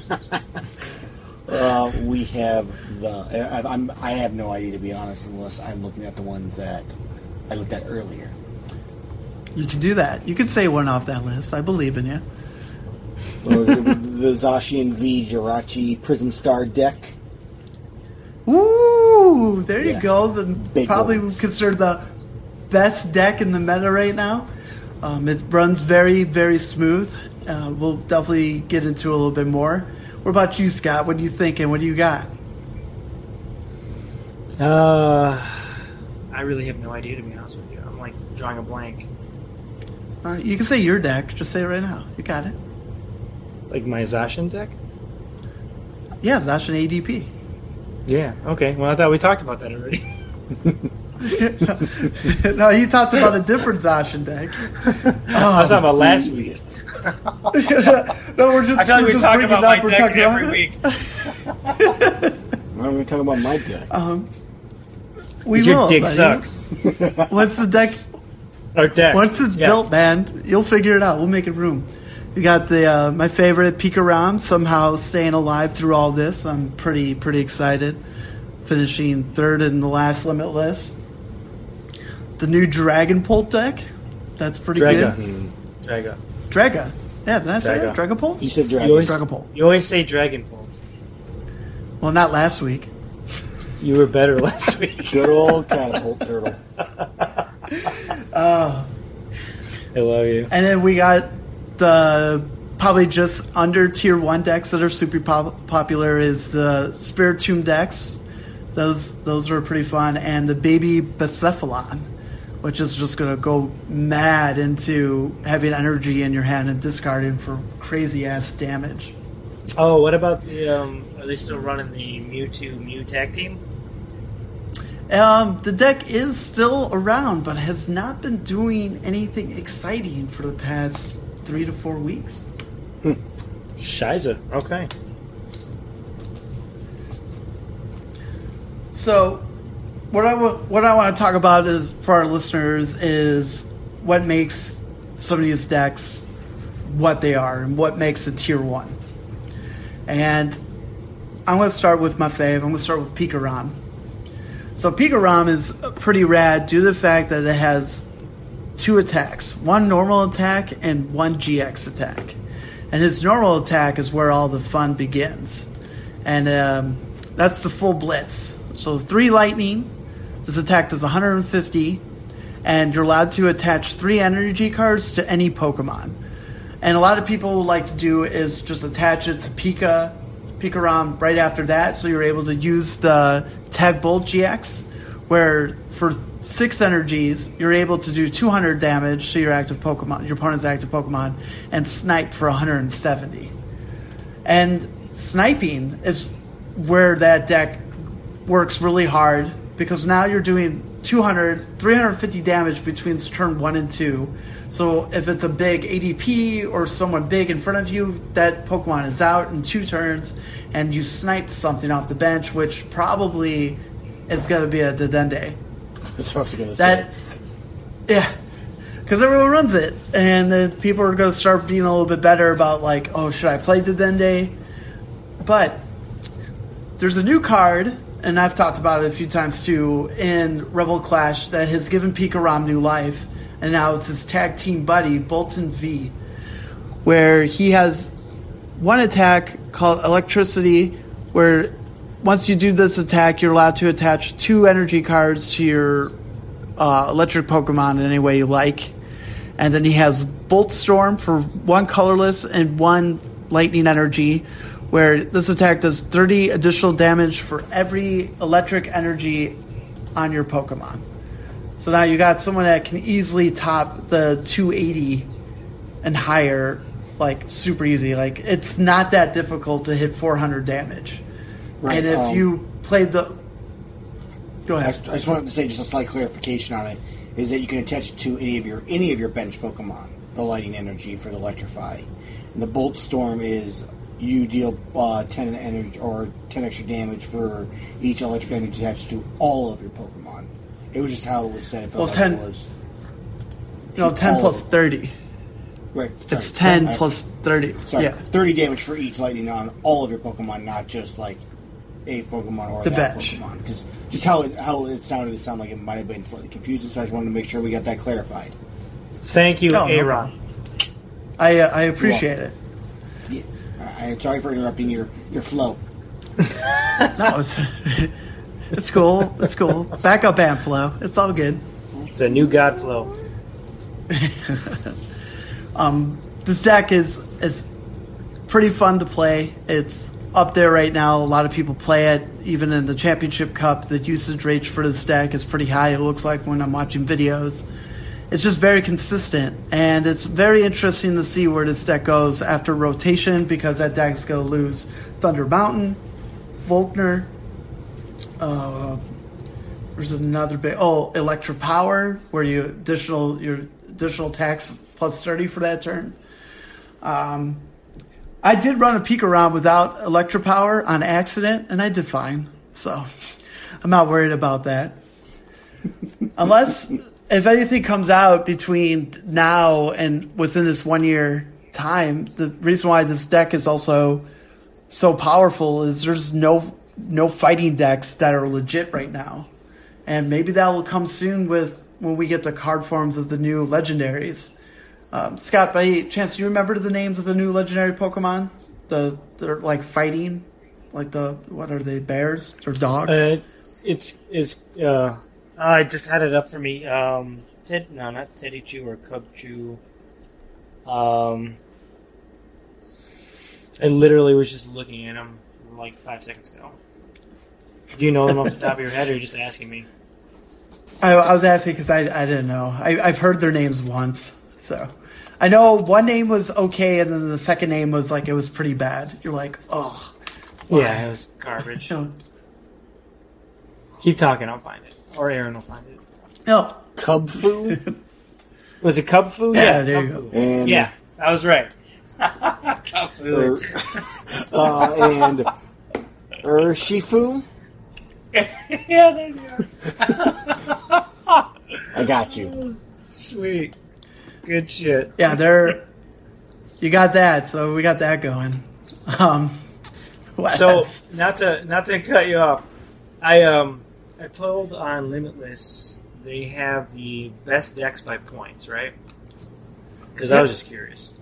Uh, we have the. I, I'm. I have no idea to be honest, unless I'm looking at the ones that I looked at earlier. you can do that. You can say one off that list. I believe in you. The, the Zacian V Jirachi Prism Star deck. Ooh, there you go. The Big probably ones. considered the best deck in the meta right now. Um, it runs very, very smooth. Uh, we'll definitely get into a little bit more. What about you, Scott? What are you thinking? What do you got? Uh, I really have no idea to be honest with you. I'm like drawing a blank. Uh, you can say your deck. Just say it right now. You got it. Like my Zacian deck? Yeah, Zacian ADP. Yeah. Okay. Well, I thought we talked about that already. no, he talked about a different Zacian deck. I was talking about last week. no, we're just, I feel like we're we just talk bringing about it my up. We're talking every week. I'm going to talk about my deck. Um, we Your will. dick buddy. sucks. Once the deck Or deck. Once it's Yeah. built, man, you'll figure it out. We'll make it room. You got the uh, my favorite Pikarom somehow staying alive through all this. I'm pretty pretty excited. Finishing third in the last limitless. The new Dragon Pult deck. That's pretty Draga. good. Draga. Draga. Yeah, did I say Draga. that? Dragon Pult? You said You Dragon. always, Dragon Pult. you always say Dragon Pult. Well, not last week. You were better last week. Good old catapult turtle. Uh, I love you. And then we got the probably just under tier one decks that are super pop- popular is the Spiritomb decks. Those those are pretty fun, and the Baby Blacephalon, which is just gonna go mad into having energy in your hand and discarding for crazy ass damage. Oh, what about the? Um, are they still running the Mewtwo Mew tag team? Um, the deck is still around, but has not been doing anything exciting for the past three to four weeks. Shiza. Okay. So, what I what I want to talk about is for our listeners is what makes some of these decks what they are and what makes a tier one. And I'm going to start with my fave. I'm going to start with Pikarom. So Pikarom is pretty rad due to the fact that it has two attacks, one normal attack and one GX attack. And his normal attack is where all the fun begins. And um, that's the full blitz. So three lightning. This attack does 150, and you're allowed to attach three energy cards to any Pokemon. And a lot of people like to do is just attach it to Pika, Pikarom right after that, so you're able to use the Tag Bolt GX, where for six energies you're able to do 200 damage to your active Pokemon, your opponent's active Pokemon, and snipe for 170. And sniping is where that deck works really hard because now you're doing 200, 350 damage between turn one and two. So if it's a big ADP or someone big in front of you, that Pokemon is out in two turns, and you sniped something off the bench, which probably is going to be a Dedenne. That's what I was going to say. That, yeah, because everyone runs it, and then people are going to start being a little bit better about like, oh, should I play Dedenne? But there's a new card, and I've talked about it a few times too, in Rebel Clash that has given Pikarom new life, and now it's his tag team buddy Boltund V, where he has one attack called Electrify, where once you do this attack, you're allowed to attach two energy cards to your uh, electric Pokemon in any way you like. And then he has Bolt Storm for one colorless and one lightning energy, where this attack does 30 additional damage for every electric energy on your Pokemon. So now you got someone that can easily top the 280 and higher, like super easy. Like it's not that difficult to hit 400 damage. Right, and if um, you played the, go ahead. just, I just wanted to say just a slight clarification on it is that you can attach it to any of your any of your bench Pokemon. The Lighting Energy for the Electrify, and the Bolt Storm is you deal uh, ten energy or ten extra damage for each electric energy attached to all of your Pokemon. It was just how it was said. Well, 10 was. No, 10 all plus of- 30. Right, It's sorry, 10 I- plus 30. Sorry, Yeah. thirty damage for each lightning on all of your Pokemon, not just like a Pokemon or The that bench. Pokemon. Because just how it how it sounded, it sounded like it might have been slightly confusing. So I just wanted to make sure we got that clarified. Thank you, No, no Aaron. problem. I, uh, I appreciate it. Yeah. I- I'm sorry for interrupting your your flow. No, it's, it's cool. It's cool. Back up Amflow. It's all good. It's a new God flow. Um, this deck is is pretty fun to play. It's up there right now. A lot of people play it. Even in the Championship Cup, the usage rate for this deck is pretty high. It looks like when I'm watching videos. It's just very consistent, and it's very interesting to see where this deck goes after rotation because that deck's going to lose Thunder Mountain, Volkner. Uh, there's another big oh Electro Power where you additional your additional tax plus thirty for that turn. Um, I did run a Pikarom without Electro Power on accident, and I did fine. So I'm not worried about that. Unless if anything comes out between now and within this one year time, the reason why this deck is also so powerful is there's no no fighting decks that are legit right now. And maybe that will come soon with when we get the card forms of the new legendaries. Um, Scott, by chance, do you remember the names of the new legendary Pokemon? The they're like fighting, like the what are they? Bears or dogs? Uh, it's it's. Uh, I just had it up for me. Um, Ted, no, not Teddy Chew or Cub Chew. Um, I literally was just looking at them like five seconds ago. Do you know them off the top of your head, or are you just asking me? I, I was asking because I, I didn't know. I, I've heard their names once, so I know one name was okay, and then the second name was like it was pretty bad. You're like, oh, Yeah, it was garbage. Keep talking, I'll find it, or Aaron will find it. no. Kubfu Was it Kubfu? Yeah, there you go. Fu. and Yeah, I was right. Cub Fu. er, uh, and Urshifu. yeah, there you go. I got you. Sweet. Good shit. Yeah, they're. You got that, so we got that going. Um, So else? not to not to cut you off, I um I pulled on Limitless. They have the best decks by points, right? Because I was just curious.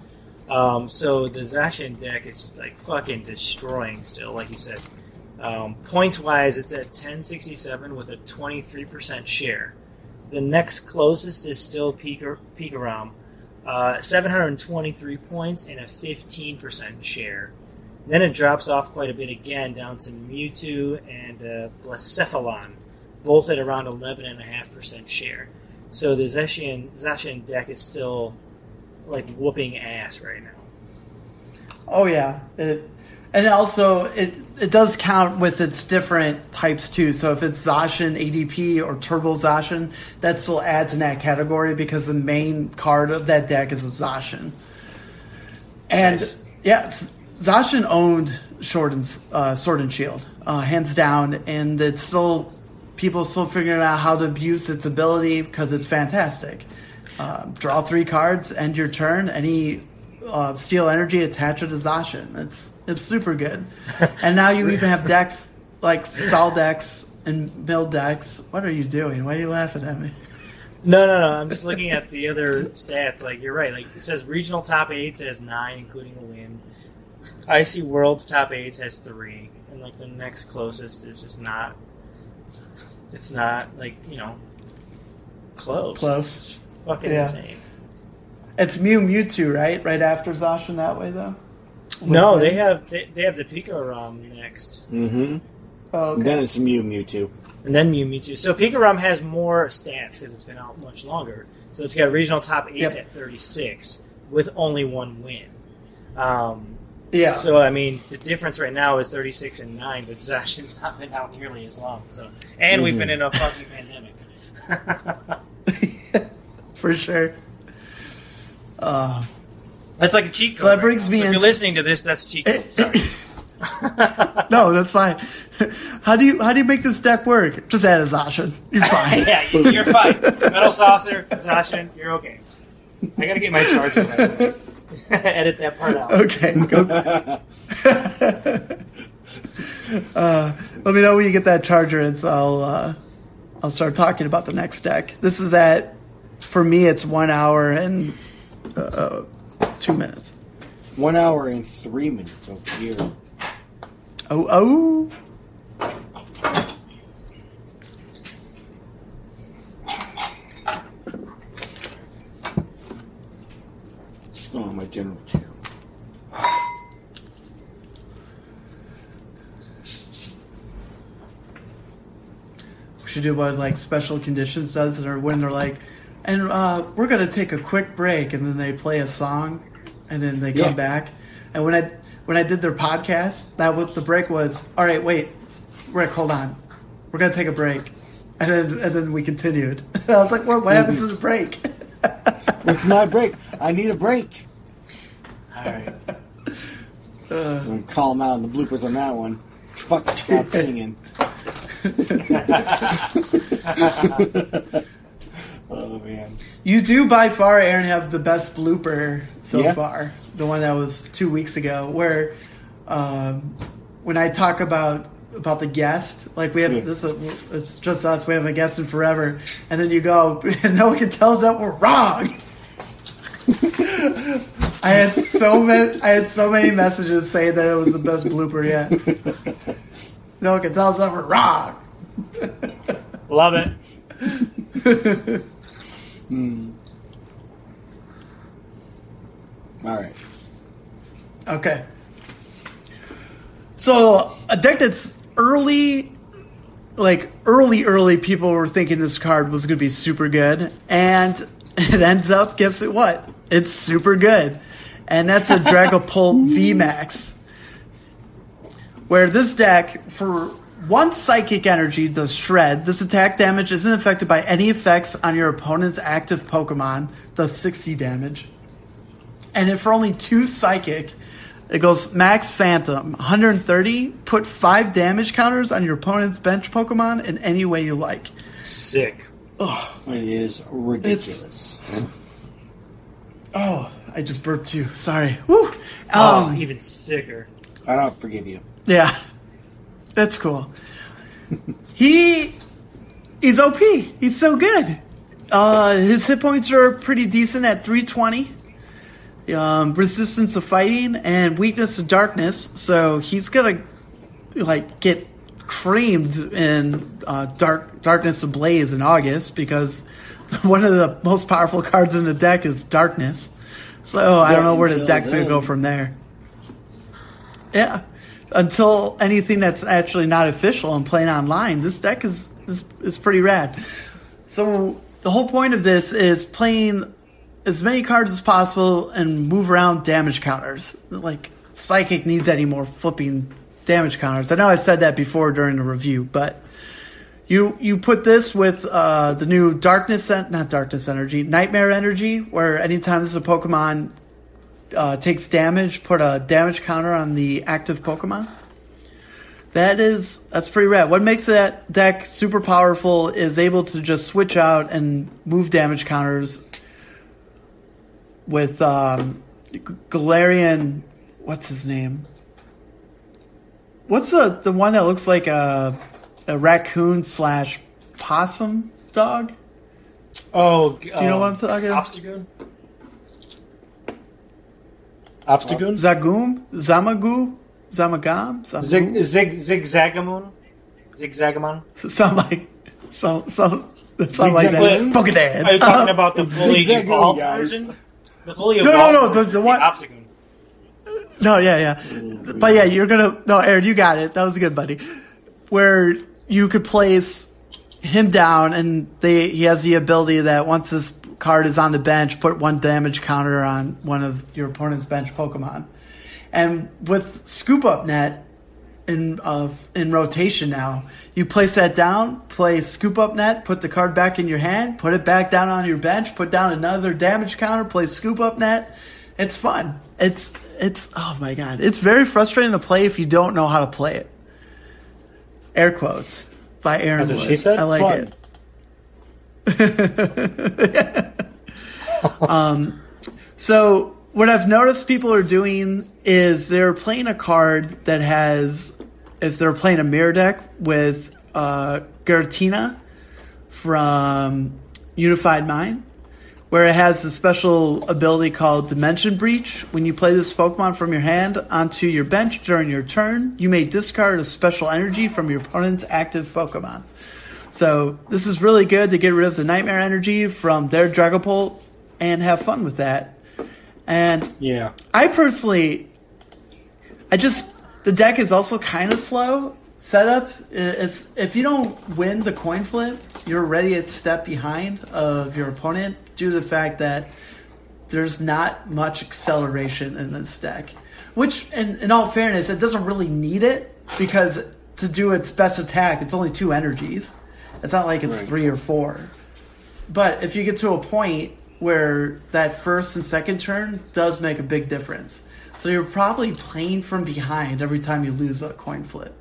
Um, so the Zacian deck is like fucking destroying still, like you said. Um, points wise, it's at 1067 with a 23% share. The next closest is still Pika, Pikarom, uh, 723 points and a 15% share. Then it drops off quite a bit again, down to Mewtwo and uh, Blacephalon, both at around 11.5% share. So the Zacian, Zacian deck is still like whooping ass right now. Oh yeah, it, and also it it does count with its different types too. So if it's Zacian ADP or Turbo Zacian, that still adds in that category because the main card of that deck is a Zacian. And Nice. yeah, Zacian owned Sword and uh, Sword and Shield, uh, hands down, and it's still people still figuring out how to abuse its ability because it's fantastic. Uh, draw three cards, end your turn. Any uh, steel energy attached to Zacian. It's it's super good. And now you even have decks like stall decks and mill decks. What are you doing? Why are you laughing at me? No, no, no. I'm just looking at the other stats. Like you're right. Like it says regional top eights has nine, including a win. Icy Worlds top eights has three, and like the next closest is just not. It's not like you know, close. Close. It's just fucking Yeah. insane. It's Mew Mewtwo, right? Right after Zacian that way though. No, With they have they, they have the Pikarom next. Mm-hmm. Oh, okay. Then it's Mew Mewtwo. and then Mew Mewtwo. So Pika Pikarom has more stats because it's been out much longer. So it's got regional top eight Yep. at 36 with only one win. Um, yeah. So I mean, the difference right now is 36 and nine, but Zacian's not been out nearly as long. So, and we've been in a fucking pandemic. for sure. Uh, That's like a cheat code. So that right brings now. me So if you're listening to this, that's cheat code. Sorry. no, that's fine. How do you how do you make this deck work? Just add a Zacian. You're fine. yeah, you're fine. Metal saucer, Zacian, you're okay. I gotta get my charger. By the way. Edit that part out. Okay. Go. uh, let me know when you get that charger, and so I'll uh, I'll start talking about the next deck. This is at for me, it's one hour and uh, two minutes. One hour and three minutes over here. Oh oh. Oh, my general channel. We should do what like special conditions does, or when they're like, and uh, we're gonna take a quick break, and then they play a song, and then they come Yeah. back. And when I when I did their podcast, that was the break was all right. Wait, Rick, hold on, we're gonna take a break, and then and then we continued. I was like, what? What happened to the break? It's my break. I need a break. All right. I'm gonna call him out on the bloopers on that one. Fuck stop singing. oh man. You do by far, Aaron, have the best blooper so Yeah. far. The one that was two weeks ago, where um, when I talk about about the guest, like we have Yeah. this, it's just us. We haven't a guest in forever, and then you go, and no one can tell us that we're wrong. I had so many. I had so many messages saying that it was the best blooper yet. No one can tell us that we're wrong. Love it. Hmm. All right. Okay. So a deck that's early, like early, early people were thinking this card was going to be super good, and it ends up, guess what? It's super good, and that's a Dragapult VMAX. Where this deck, for one psychic energy, does shred. This attack damage isn't affected by any effects on your opponent's active Pokemon. Does sixty damage. And if for only two psychic, it goes max phantom 130. Put five damage counters on your opponent's bench Pokemon in any way you like. Sick. It is ridiculous. Oh, I just burped too. Sorry. Woo. Oh, Um, even sicker. I don't forgive you. yeah, that's cool. he he's OP. He's so good. Uh, his hit points are pretty decent at 320. Um, resistance of fighting and weakness to darkness. So he's gonna like get creamed in uh, dark darkness ablaze in August because one of the most powerful cards in the deck is darkness. So oh, I don't know where the deck's gonna go from there. Yeah, until anything that's actually not official and playing online, this deck is is, is pretty rad. So the whole point of this is playing as many cards as possible and move around damage counters. Like Psychic needs any more flipping damage counters. I know I said that before during the review, but you you put this with uh, the new Darkness, not Darkness Energy, Nightmare Energy, where anytime this is a Pokemon uh, takes damage, put a damage counter on the active Pokemon. That is that's pretty rad. What makes that deck super powerful is able to just switch out and move damage counters with um, Galarian. What's his name? What's the the one that looks like a a raccoon slash possum dog? Oh, do you know what I'm um, talking about? Obstagoon? Obstagoon? Zagoom, Zamagu, Zamagam, Zig, Zamagoom. zig, zigzagamon? Zigzagamon? sound like some some sound like that. Zigzagoon? Pokedads. Are you talking about the fully evolved version? The fully no, evolved no, the- the is one- Obstagoon. No, yeah, yeah. But yeah, you're gonna no, Aaron, you got it. That was a good, buddy. where you could place him down, and they he has the ability that once this card is on the bench, put one damage counter on one of your opponent's bench Pokemon. And with Scoop Up Net in uh, in rotation now, you place that down, play Scoop Up Net, put the card back in your hand, put it back down on your bench, put down another damage counter, play Scoop Up Net. It's fun. It's it's oh my god, it's very frustrating to play if you don't know how to play it. Air quotes by Aaron. That's what Wood. she said? I like Fun. it. um, so what I've noticed people are doing is they're playing a card that has, if they're playing a mirror deck with uh, Giratina from Unified Mind, where it has a special ability called Dimension Breach. When you play this Pokemon from your hand onto your bench during your turn, you may discard a special energy from your opponent's active Pokemon. So this is really good to get rid of the Nightmare energy from their Dragapult and have fun with that. And Yeah. I personally, I just the deck is also kind of slow setup. Is if you don't win the coin flip, you're already a step behind of your opponent due to the fact that there's not much acceleration in this deck. Which, in, in all fairness, it doesn't really need it because to do its best attack, it's only two energies. It's not like it's Right. three or four. But if you get to a point where that first and second turn does make a big difference. So you're probably playing from behind every time you lose a coin flip.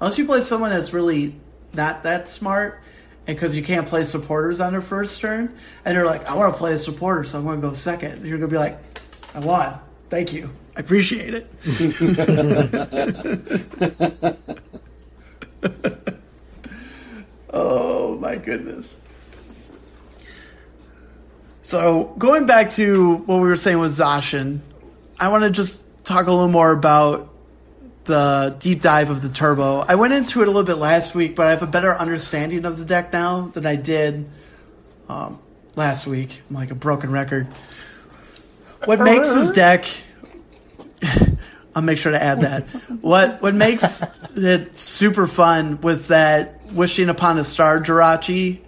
Unless you play someone that's really not that smart, and because you can't play supporters on their first turn, and they're like, I want to play a supporter, so I'm going to go second. You're going to be like, I won. Thank you. I appreciate it. oh my goodness. So going back to what we were saying with Zacian, I want to just talk a little more about the deep dive of the turbo. I went into it a little bit last week, but I have a better understanding of the deck now than I did um, last week. I'm like a broken record. What makes this deck? I'll make sure to add that. What what makes it super fun with that wishing upon a star Jirachi,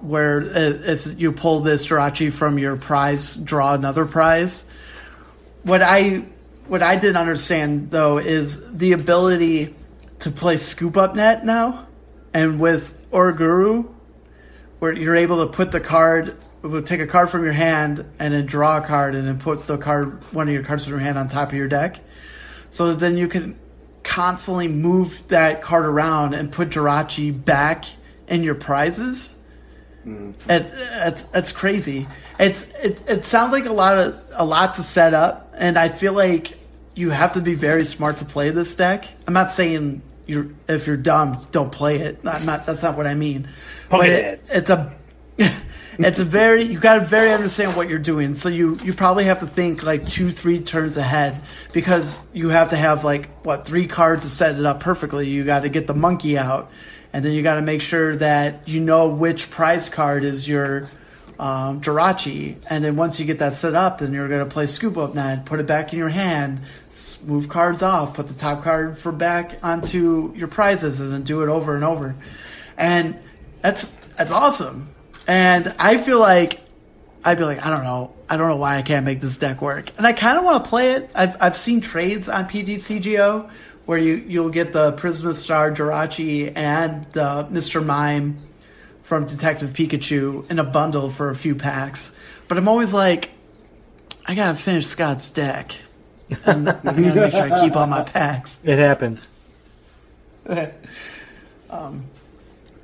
where if if you pull this Jirachi from your prize, draw another prize. What I what I didn't understand though is the ability to play scoop up net now, and with Oranguru, where you're able to put the card, will take a card from your hand and then draw a card and then put the card, one of your cards from your hand on top of your deck. So that then you can constantly move that card around and put Jirachi back in your prizes. Mm-hmm. It, it's it's crazy. It's it, it sounds like a lot of a lot to set up, and I feel like you have to be very smart to play this deck. I'm not saying you're if you're dumb, don't play it. I'm not. That's not what I mean. But it, it's a it's a very you got to very understand what you're doing. So you you probably have to think like two three turns ahead because you have to have like what three cards to set it up perfectly. You got to get the monkey out, and then you got to make sure that you know which prize card is your um, Jirachi, and then once you get that set up, then you're going to play Scoop Up Net, put it back in your hand, move cards off, put the top card for back onto your prizes, and then do it over and over. And that's that's awesome. And I feel like I'd be like, I don't know, I don't know why I can't make this deck work. And I kind of want to play it. I've I've seen trades on PTCGO where you you'll get the Prisma Star Jirachi and the Mr. Mime from Detective Pikachu in a bundle for a few packs. But I'm always like, I gotta finish Scott's deck. And I gotta make sure I keep all my packs. It happens. Um,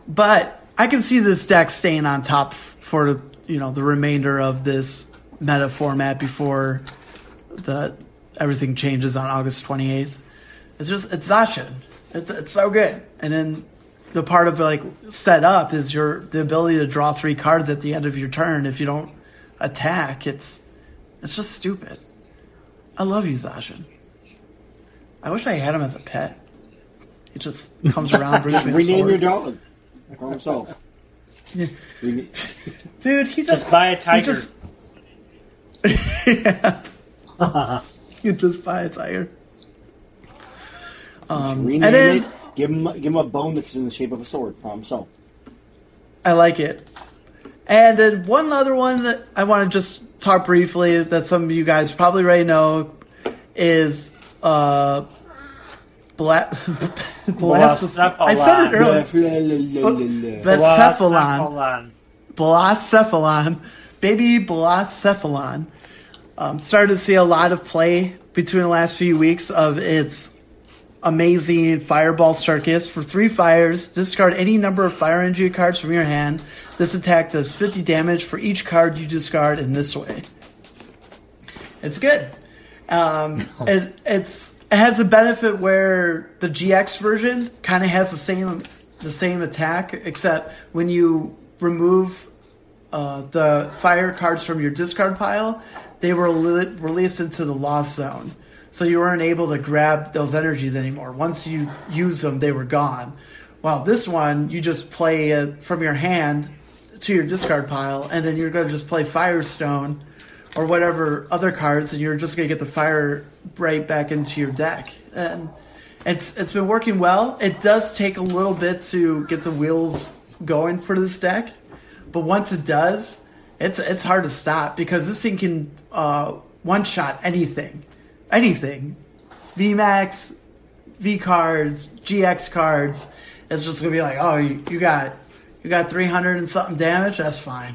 but I can see this deck staying on top for you know the remainder of this meta format before the everything changes on August 28th. It's just it's Zacian. It's it's so good. And then the part of like set up is your the ability to draw three cards at the end of your turn if you don't attack. It's it's just stupid. I love you, Zacian. I wish I had him as a pet. He just comes around, brings me a Rename your dog for himself. Yeah. Dude, he just Just buy a he tiger. just- yeah. you just buy a tiger. Um, and then it Give him give him a bone that's in the shape of a sword. Problem solved. I like it. And then one other one that I want to just talk briefly is that some of you guys probably already know is uh, Bla- Blacephalon. I said it earlier. Blacephalon. Blacephalon. Baby Blacephalon. Um, started to see a lot of play between the last few weeks of its amazing Fireball Circus. For three fires, discard any number of fire energy cards from your hand. This attack does 50 damage for each card you discard in this way. It's good. Um, it, it's it has a benefit where the GX version kind of has the same the same attack, except when you remove uh, the fire cards from your discard pile, they were li- released into the lost zone. So you weren't able to grab those energies anymore. Once you use them, they were gone. While this one, you just play it from your hand to your discard pile, and then you're going to just play Firestone or whatever other cards, and you're just going to get the fire right back into your deck. And it's it's been working well. It does take a little bit to get the wheels going for this deck, but once it does, it's it's hard to stop because this thing can uh, one shot anything, anything, VMAX, V cards, GX cards. It's just gonna be like, oh, you, you got you got three hundred and something damage. That's fine.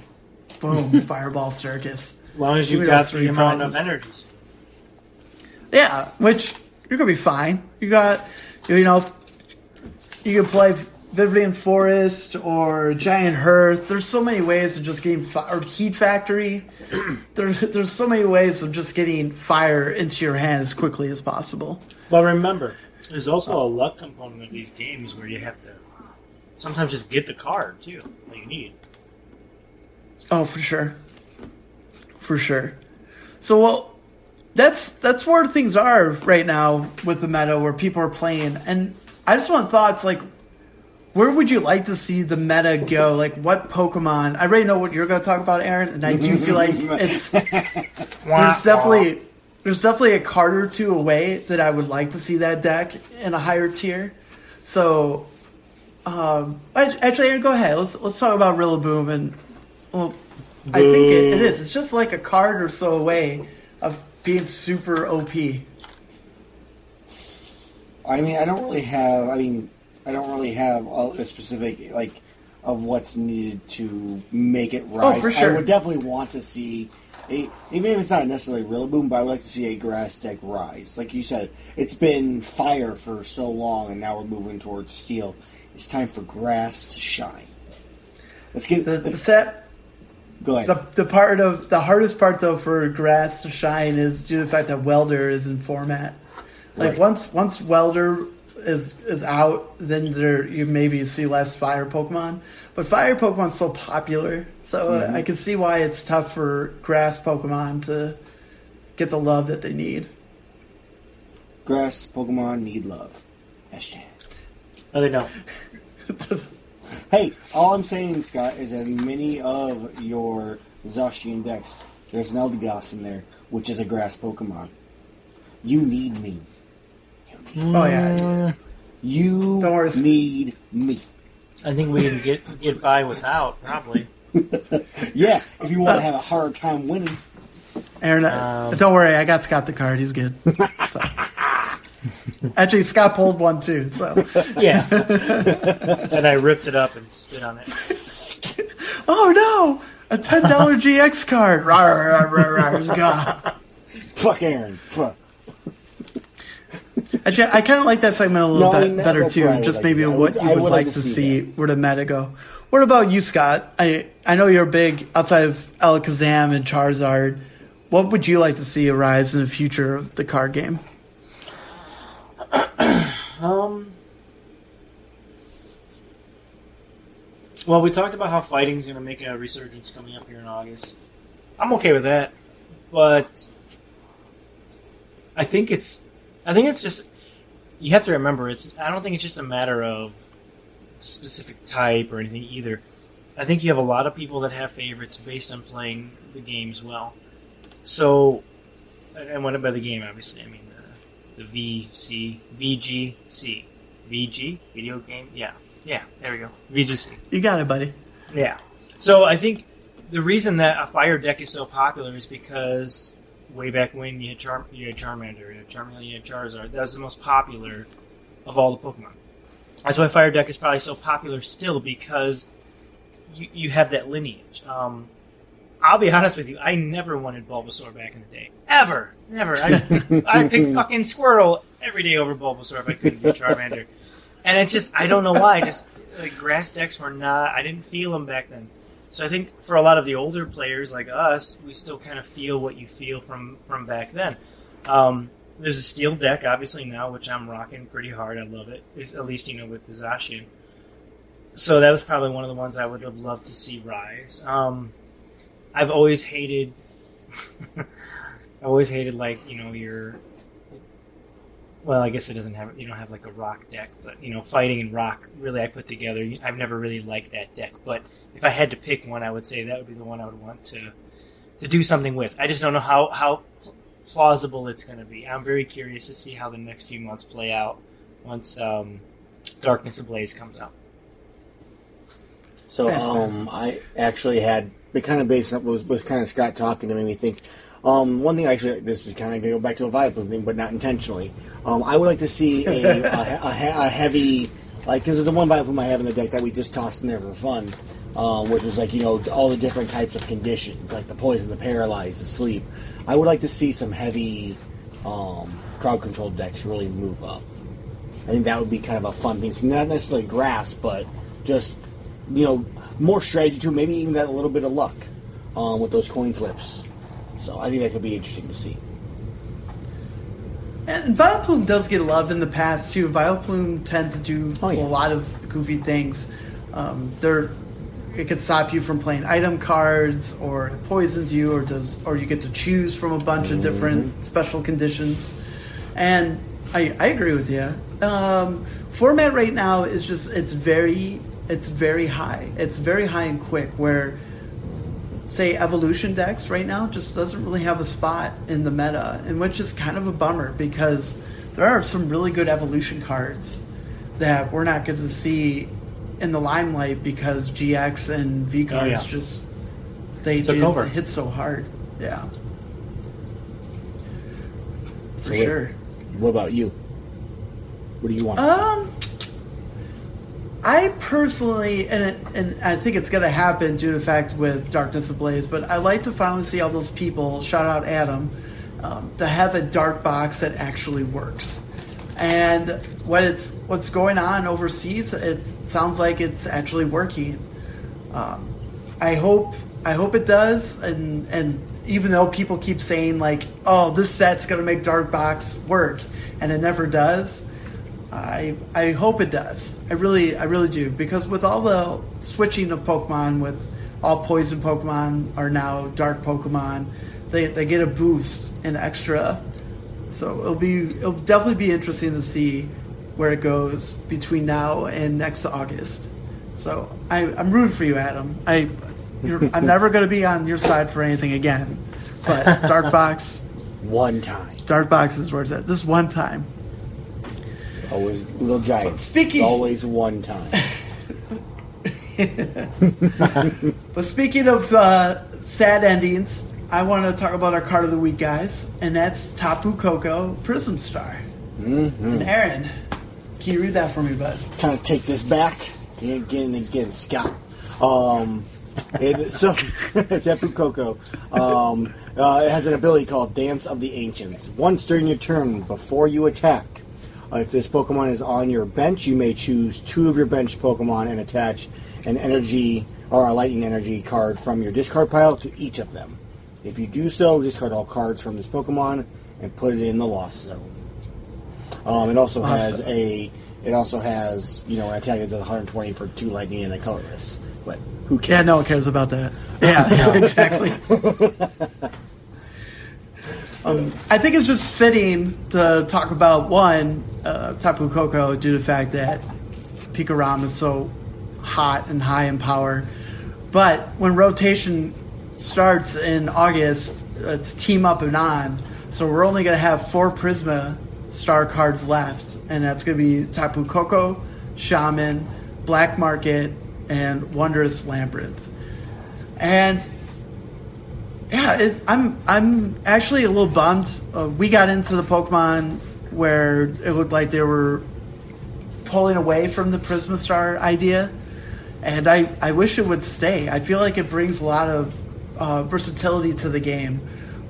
Boom, Fireball Circus. As long as you've got the three amount prizes. of energy. Yeah, which you're gonna be fine. You got, you know, you can play Viridian Forest or Giant Hearth. There's so many ways of just getting fi- or Heat Factory. there's there's so many ways of just getting fire into your hand as quickly as possible. Well, remember, there's also a oh. luck component of these games where you have to sometimes just get the card too that you need. Oh, for sure, for sure. So well, that's that's where things are right now with the meta, where people are playing, and I just want thoughts like, where would you like to see the meta go? Like, what Pokemon? I already know what you're going to talk about, Aaron, and I do feel like it's there's definitely there's definitely a card or two away that I would like to see that deck in a higher tier. So, um, act- actually, Aaron, go ahead. Let's let's talk about Rillaboom and well, I think it, it is. It's just like a card or so away of being super OP. I mean, I don't really have. I mean, I don't really have a, a specific like of what's needed to make it oh, rise. Oh, for sure. I would definitely want to see a, even if it's not necessarily Rillaboom, but I would like to see a grass deck rise. Like you said, it's been fire for so long, and now we're moving towards steel. It's time for grass to shine. Let's get. The, the let's, set, go ahead. the, the part of the hardest part though for grass to shine is due to the fact that Welder is in format. Like Right. once once Welder is is out, then there you maybe see less fire Pokemon. But fire Pokemon's so popular, so uh, I can see why it's tough for grass Pokemon to get the love that they need. grass Pokemon need love. Hashtag. No, they don't. Hey, all I'm saying, Scott, is that many of your Zacian decks, there's an Eldegoss in there, which is a grass Pokemon. You need me. Oh yeah, You Don't worry. need me. I think we can get get by without probably. Yeah, if you want to have a hard time winning. Aaron, uh, Um, don't worry, I got Scott the card. He's good. So. Actually, Scott pulled one too. So, Yeah. and I ripped it up and spit on it. oh no, a ten dollar GX card. Rawr, rawr, rawr, rawr, it's gone. Fuck Aaron. Fuck. Actually, I kind of like that segment a little No, bit better too. what Just like maybe to what would- you would would like like to to see see that. where the meta go. What about you, Scott? I I know you're big outside of Alakazam and Charizard. What would you like to see arise in the future of the card game? Um. Well, we talked about how fighting's going to make a resurgence coming up here in August. I'm okay with that, but I think it's, I think it's just you have to remember it's. I don't think it's just a matter of specific type or anything either. I think you have a lot of people that have favorites based on playing the games well. So, I and when by the game, obviously, I mean uh, the, the VC, VGC, VG video game. Yeah, yeah. There we go. VGC. You got it, buddy. Yeah. So I think the reason that a fire deck is so popular is because way back when you had, Char- you had Charmander, you had Charmeleon, you had Charizard. That was the most popular of all the Pokemon. That's why fire deck is probably so popular still because you, you have that lineage. Um, I'll be honest with you, I never wanted Bulbasaur back in the day. Ever. Never. I, I pick fucking Squirtle every day over Bulbasaur if I couldn't beat Charmander. And it's just, I don't know why. Just, like, grass decks were not, I didn't feel them back then. So I think for a lot of the older players like us, we still kind of feel what you feel from, from back then. Um, there's a steel deck, obviously, now, which I'm rocking pretty hard. I love it. At least, you know, with the Zacian. So that was probably one of the ones I would have loved to see rise. Um, I've always hated. I always hated like you know your. Well, I guess it doesn't have you don't have like a rock deck, but you know fighting and rock really I put together. I've never really liked that deck, but if I had to pick one, I would say that would be the one I would want to to do something with. I just don't know how how plausible it's going to be. I'm very curious to see how the next few months play out once um, Darkness Ablaze comes out. So um, I actually had it kind of based on was was kind of Scott talking to made me think. Um, one thing actually, this is kind of going to go back to a Vileplume thing, but not intentionally. Um, I would like to see a, a, a, a heavy, like, because the one Vileplume I have in the deck that we just tossed in there for fun, um, which was like, you know, all the different types of conditions, like the poison, the paralyzed, the sleep. I would like to see some heavy um, crowd control decks really move up. I think that would be kind of a fun thing. So not necessarily grass, but just, you know, more strategy too. Maybe even that little bit of luck um, with those coin flips. So I think that could be interesting to see. And Vileplume does get love in the past too. Vileplume tends to do Oh, yeah. a lot of goofy things. Um, there, it could stop you from playing item cards, or it poisons you, or does, or you get to choose from a bunch of different special conditions. And I, I agree with you. Um, format right now is just it's very it's very high. It's very high and quick. Where say evolution decks right now just doesn't really have a spot in the meta, and which is kind of a bummer because there are some really good evolution cards that we're not going to see in the limelight because GX and V cards Oh, yeah. just they Took do over. hit so hard. Yeah, for So sure. What about you? What do you want? Um, I personally, and it, and I think it's going to happen due to fact with Darkness Ablaze, but I like to finally see all those people. Shout out Adam, um, to have a dark box that actually works. And what it's what's going on overseas, it sounds like it's actually working. Um, I hope I hope it does, and and even though people keep saying like, oh, this set's going to make dark box work, and it never does. I I hope it does. I really I really do because with all the switching of Pokemon, with all poison Pokemon are now dark Pokemon, they they get a boost and extra. So it'll be it'll definitely be interesting to see where it goes between now and next August. So I, I'm rooting for you, Adam. I you're, I'm never going to be on your side for anything again, but Dark Box One time. Dark Box is where it's at. This one time. Always little giants. Speaking- Always one time. But speaking of uh, sad endings, I want to talk about our card of the week, guys, and that's Tapu Koko Prism Star. Mm-hmm. And Aaron, can you read that for me, bud? trying to take this back And again and again, Scott. Um, it, so Tapu Koko um, uh, it has an ability called Dance of the Ancients. Once during your turn, before you attack, uh, if this Pokemon is on your bench, you may choose two of your bench Pokemon and attach an energy or a lightning energy card from your discard pile to each of them. If you do so, discard all cards from this Pokemon and put it in the Lost Zone. Um, it also has a. It also has you know an attack that does 120 for two lightning and a colorless. But who cares? Yeah, no one cares about that. Yeah, exactly. um, I think it's just fitting to talk about one uh, Tapu Koko due to the fact that Pikarom is so hot and high in power. But when rotation starts in August, it's team up and on. So we're only going to have four Prisma star cards left, and that's going to be Tapu Koko, Shaymin, Black Market, and Wondrous Labyrinth. And yeah, it, I'm I'm actually a little bummed. Uh, we got into the Pokemon where it looked like they were pulling away from the Prisma Star idea, and I I wish it would stay. I feel like it brings a lot of uh, versatility to the game,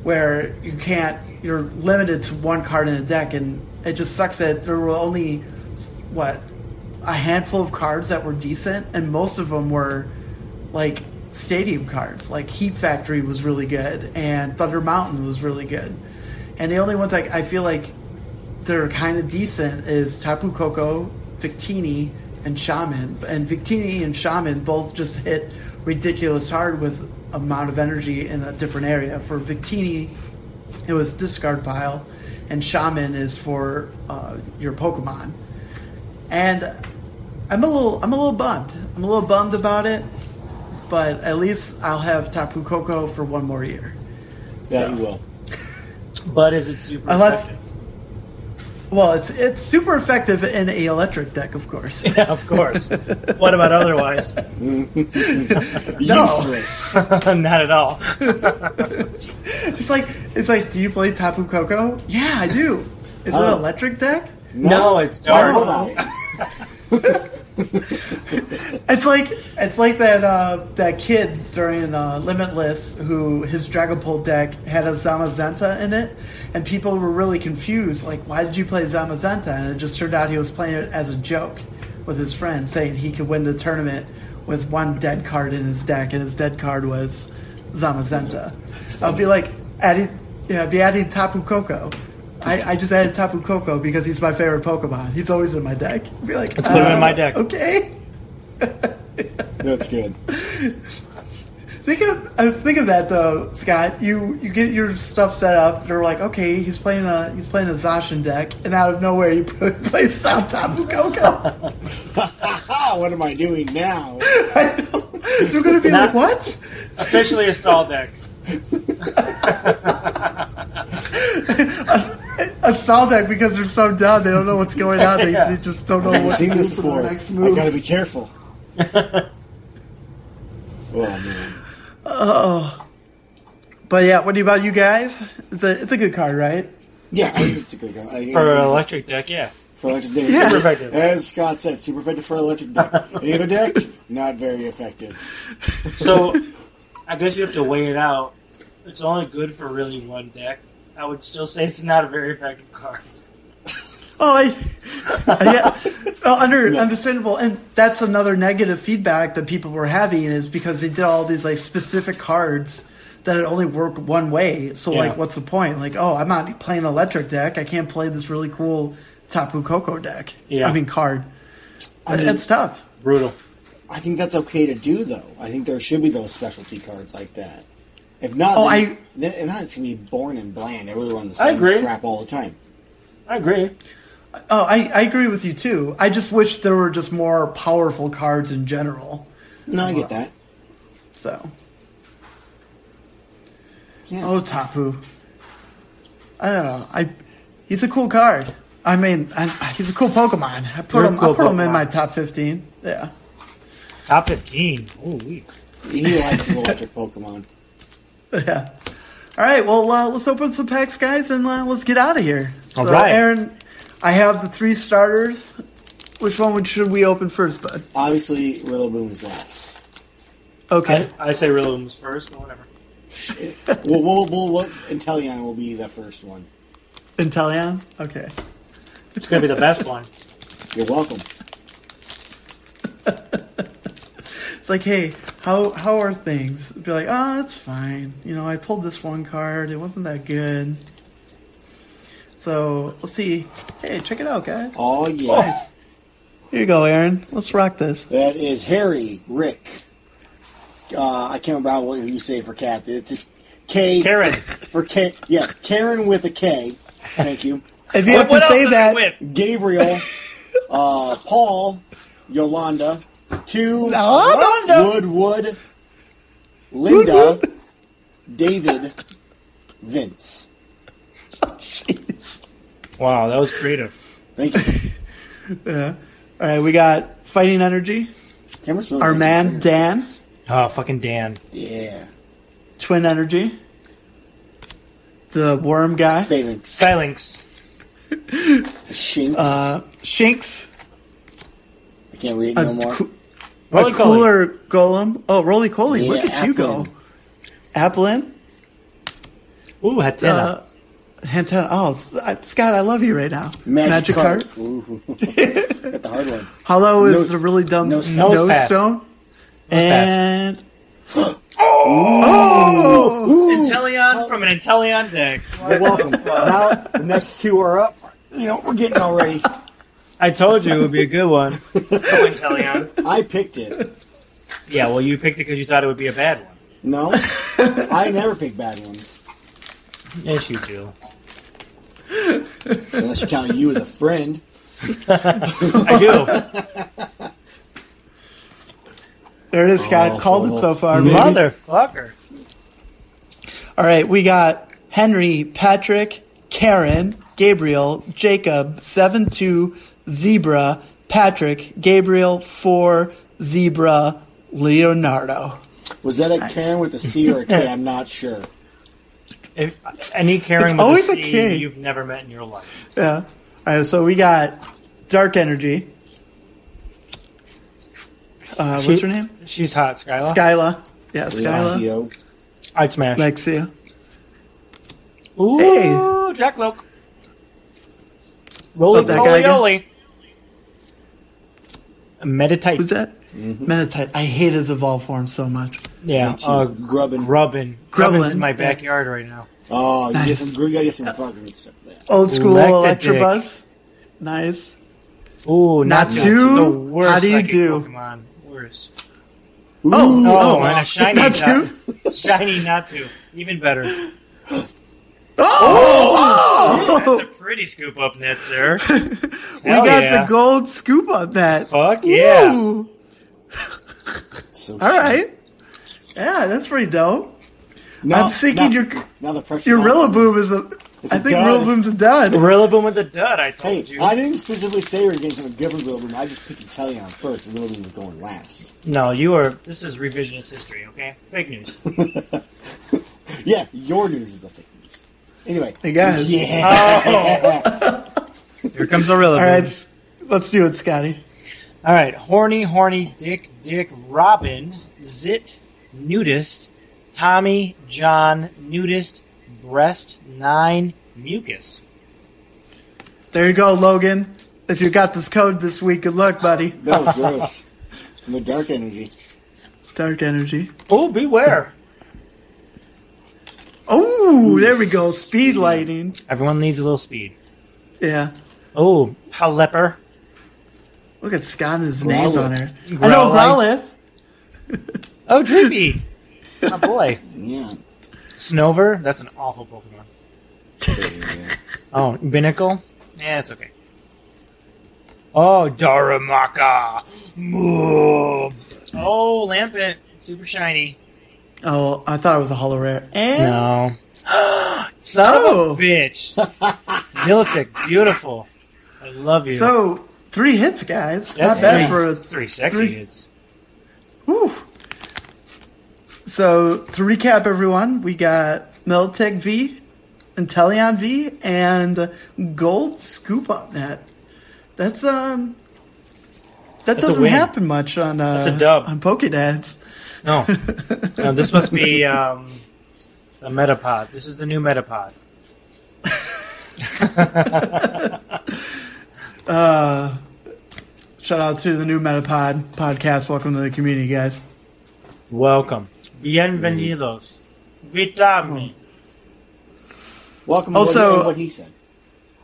where you can't you're limited to one card in a deck, and it just sucks that there were only what a handful of cards that were decent, and most of them were like stadium cards. Like Heat Factory was really good, and Thunder Mountain was really good. And the only ones I, I feel like they're kind of decent is Tapu Koko, Victini, and Shaymin. And Victini and Shaymin both just hit ridiculous hard with amount of energy in a different area. For Victini, it was discard pile, and Shaymin is for uh, your Pokemon. And I'm a little I'm a little bummed. I'm a little bummed about it but at least I'll have Tapu Koko for one more year. Yeah, So- you will. But is it super Unless- effective? Well, it's it's super effective in a electric deck, of course. Yeah, of course. what about otherwise? Useless. Not at all. it's like it's like, do you play Tapu Koko? Yeah, I do. Is it Oh. an electric deck? No, it's Don't dark. know about it. It's like it's like that uh, that kid during uh, Limitless who his Dragapult deck had a Zamazenta in it, and people were really confused. Like, why did you play Zamazenta? And it just turned out he was playing it as a joke with his friend, saying he could win the tournament with one dead card in his deck, and his dead card was Zamazenta. I'll be like, adding, yeah, be adding Tapu Koko. I, I just added Tapu Koko because he's my favorite Pokemon. He's always in my deck. Be like, Let's put him in my deck. Okay. That's good. Think of uh, think of that though, Scott. You you get your stuff set up. They're like, okay, he's playing a he's playing a Zacian deck, and out of nowhere you put place down Tapu Koko. what am I doing now? I know. They're gonna be Not- like, what? Officially a stall deck. A stall deck because they're so dumb. They don't know what's going on. They, they just don't know I've what to seen this before. their next I gotta be careful. oh man. Oh. But yeah, what do you about you guys? It's a it's a good card, right? Yeah, I think it's a good go. I think For an electric deck, yeah. for electric deck. Yeah. Super effective. As Scott said, super effective for electric deck. Any other deck, not very effective. So, I guess you have to weigh it out. It's only good for really one deck. I would still say it's not a very effective card. Oh, I, yeah, oh, under understandable, and that's another negative feedback that people were having is because they did all these like specific cards that it only work one way. So Yeah. like, what's the point? Like, oh, I'm not playing an electric deck. I can't play this really cool Tapu Koko deck. Yeah. I mean card. I mean- it's tough. Brutal. I think that's okay to do, though. I think there should be those specialty cards like that. If not, Oh, then, I- then if not, it's gonna be boring and bland. Everyone run the I same agree. crap all the time. I agree. Oh, I, I agree with you too. I just wish there were just more powerful cards in general. No, I get that. So, Yeah. oh Tapu, I don't know. I he's a cool card. I mean, I, he's a cool Pokemon. I put You're him. cool I put him in my top fifteen. Yeah. Top 15. Ooh, wee. He likes his electric Pokemon. Yeah. All right. Well, uh, let's open some packs, guys, and uh, let's get out of here. So, All right. Aaron, I have the three starters. Which one would, should we open first, bud? Obviously, Rillaboom is last. Okay. I, I say Rillaboom's first, but whatever. We'll, we'll, we'll, we'll, Inteleon will be the first one. Inteleon. Okay. It's going to be the best one. You're welcome. It's like, hey, how how are things? Be like, oh, it's fine. You know, I pulled this one card. It wasn't that good. So we'll see. Hey, check it out, guys. Oh It's yeah, nice. Here you go, Aaron. Let's rock this. that is Harry, Rick. Uh, I can't remember what you say for cat. It's just K Karen. for K. Yes, Karen with a K. Thank you. If you have to What say that, with? Gabriel, uh, Paul, Yolanda, two Yolanda? Wanda. Wood Wood, Linda, David, Vince. jeez. Wow, that was creative. Thank you. Yeah. All right, we got fighting energy. Really Our man Dan, Oh, fucking Dan. Yeah. twin energy. The worm guy, Falinks. Falinks. Shinx. uh, Shinx, I can't read no more. Coo- a cooler golem. Oh, Rolycoly, Yeah, look at you go. Applin. Applin, Ooh, Hatenna. uh, Hantana. Oh, uh, Scott, I love you right now. Magic, card. card. Ooh. Got the hard one. Hollow is Nose- a really dumb nose- nose, nose path. stone. path. and Inteleon from an Inteleon deck. You're welcome. now the next two are up. You know, we're getting already. I told you it would be a good one. I picked it. Yeah, well, you picked it because you thought it would be a bad one. No, I never pick bad ones Yes, you do. unless you count you as a friend. I do. there it is, Scott. Oh, Called it so oh, far, baby. Motherfucker. All right, we got Henry, Patrick, Karen, Gabriel, Jacob, 7 2, Zebra, Patrick, Gabriel, 4, Zebra, Leonardo. Was that a Nice. Karen with a C or a K? I'm not sure. If any Karen It's with always a a C K. you've never met in your life. Yeah. All right, so we got Dark Energy. Uh, what's She- her name? She's hot, Skyla. Skyla. Yeah, Skyla. Leoncio. I'd smash. Lexia. Ooh, Hey. Jack Loke. Roly Oh, that guy again? Oly. Meditite. Who's that? Meditite. I hate his evolved form so much. Yeah, Me too. uh, Grubbin. Grubbin. Grubbin, Grubbin's in my yeah. backyard right now. Oh, you get some. You get some fucking stuff for. Old school Electric. Electabuzz. Nice. Ooh, Not Natu. two? How do you do? Pokemon. Worst. Oh, Oh, oh, and a shiny not Natu. two? shiny Natu. Even better. Oh, oh! That's a pretty scoop up net, sir. we got yeah. the gold scoop on that. Fuck yeah. Woo. So All right. Yeah, that's pretty dope. Now, I'm thinking now, your now the pressure. your Rillaboom is a. I a think dud. Rillaboom's a dud. Rillaboom with the dud, I Hey, you. I didn't specifically say we were getting something different Rillaboom. I just picked Inteleon first, and Rillaboom was going last. No, you are. This is revisionist history, okay? Fake news. Yeah, your news is the fake news. Anyway. Hey guys. Yeah. Oh, here comes a Rillaboom. All right, s- let's do it, Scotty. All right, horny, horny, dick, dick, Robin, zit, nudist, Tommy, John, nudist, breast, nine, mucus. There you go, Logan. If you got this code this week, good luck, buddy. That was gross. The dark energy. Dark energy. Oh, beware! Oh, there we go. Speed lighting. Everyone needs a little speed. Yeah. Oh, Palepper, Look at Scott and his names on there. I Growlithe. know Growlithe. oh, Drippy, my boy. Yeah. Snover, that's an awful Pokemon. Oh, Binacle, yeah, it's okay. Oh, Darumaka, Moob. Oh, Lampent, super shiny. Oh, I thought it was a hollow rare. And No. Son Oh. of a bitch. Milotic, beautiful. I love you. so three hits, guys. That's Not bad three, for a three sexy three- hits. Whew. So to recap, everyone, we got Milotic V, Inteleon V, and Gold Scoop Up Net. That's um, that That's doesn't happen much on uh, That's a dub. on Pokedads. No. no, this must be um, a Metapod. This is the new Metapod. Uh, shout out to the new Metapod podcast. Welcome to the community, guys. Welcome. Bienvenidos. Vitami. Welcome Also- to what he said.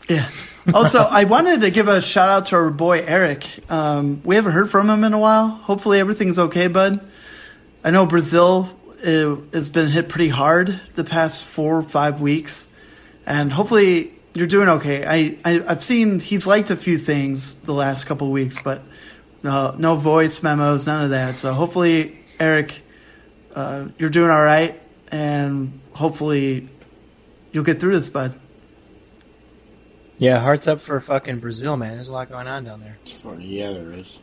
Yeah. Also, I wanted to give a shout out to our boy Eric. Um, we haven't heard from him in a while. Hopefully, everything's okay, bud. I know Brazil uh, has been hit pretty hard the past four or five weeks, and hopefully you're doing okay. I, I I've seen he's liked a few things the last couple of weeks, but no no voice memos, none of that. So hopefully, Eric, uh, you're doing all right, and hopefully you'll get through this, bud. Yeah, hearts up for fucking Brazil, man. There's a lot going on down there. Yeah, there is.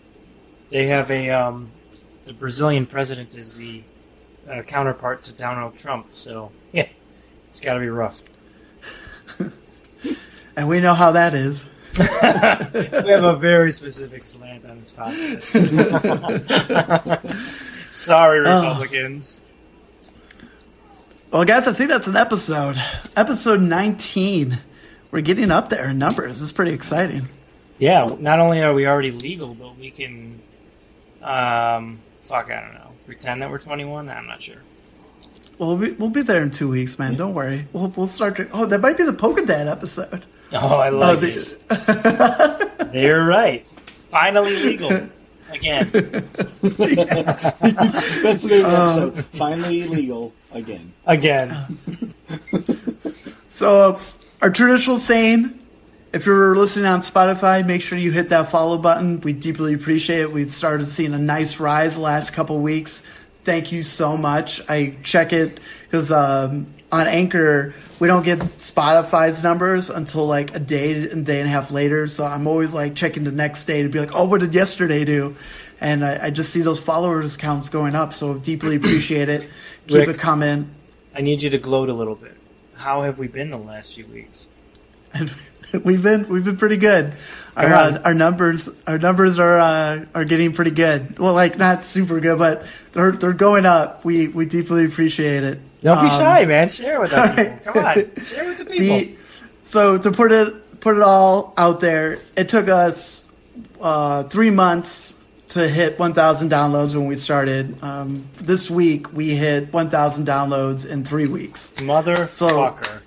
They have a um, the Brazilian president is the uh, counterpart to Donald Trump, so yeah, it's got to be rough. And we know how that is. we have a very specific slant on this podcast. Sorry, Republicans. Well, guys, I think that's an episode. Episode 19. We're getting up there in numbers. This is pretty exciting. Yeah, not only are we already legal, but we can, um, fuck, I don't know, pretend that we're 21. I'm not sure. Well, we'll be, we'll be there in two weeks, man. Don't worry. We'll, we'll start. To, oh, that might be the Pokedad episode. Oh, I like Oh, it. the, They're right. Finally legal again. That's the name of episode. Finally illegal again. Again. so, uh, our traditional saying if you're listening on Spotify, make sure you hit that follow button. We deeply appreciate it. We've started seeing a nice rise the last couple weeks. Thank you so much. I check it because um, on Anchor, we don't get Spotify's numbers until like a day and day and a half later. So I'm always like checking the next day to be like, oh, what did yesterday do? And I, I just see those followers counts going up. So deeply appreciate it. Keep Rick. it coming. I need you to gloat a little bit. How have we been the last few weeks? We've been we've been pretty good. Our uh, our numbers our numbers are uh, are getting pretty good. Well, like not super good, but they're they're going up. We we deeply appreciate it. Don't be Um, shy, man. Share with us. alright. Come on. Share with the people. The, so to put it put it all out there, it took us uh, three months to hit 1,000 downloads when we started. Um, this week we hit 1,000 downloads in three weeks. Motherfucker.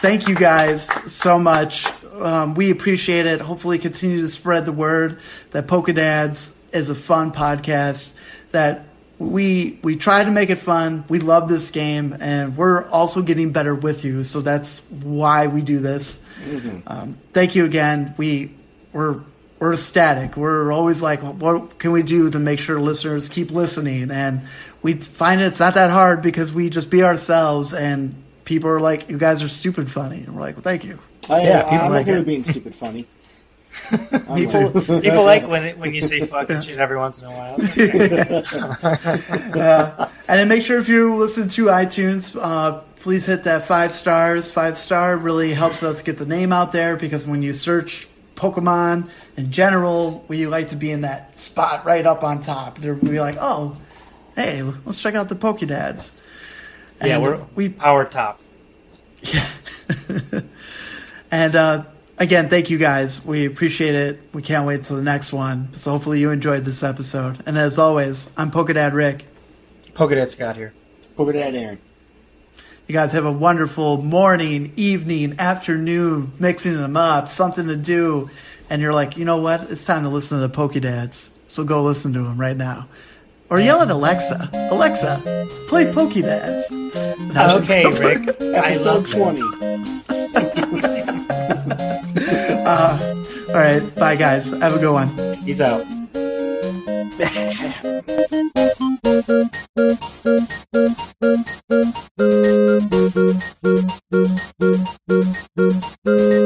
Thank you guys so much. Um, we appreciate it. Hopefully, continue to spread the word that Pokedads is a fun podcast. That we we try to make it fun. We love this game, and we're also getting better with you. So that's why we do this. Um, thank you again. We we're we're ecstatic. We're always like, what can we do to make sure listeners keep listening? And we find it's not that hard because we just be ourselves, and people are like, you guys are stupid funny. And we're like, well, thank you. I, Yeah, I, people I'm like okay it. with being stupid funny. Me too. People like when it, when you say fucking shit every once in a while. It's okay. Uh, and then make sure if you listen to iTunes, uh, please hit that five stars. Five star really helps us get the name out there because when you search Pokemon in general, we like to be in that spot right up on top. They'll be like, oh, hey, let's check out the Pokedads. Yeah, And we're we power top. Yeah. and uh, again, thank you guys. We appreciate it. We can't wait till the next one. So hopefully you enjoyed this episode. And as always, I'm Pokedad Rick. Pokedad Scott here. Pokedad Aaron. You guys have a wonderful morning, evening, afternoon, mixing them up, something to do. And you're like, you know what? It's time to listen to the Pokedads. So go listen to them right now. Or yell at Alexa. Alexa, play Pokedads. Now she's Okay, gonna Rick. Episode that. 20. Uh, all right. Bye, guys. Have a good one. He's out.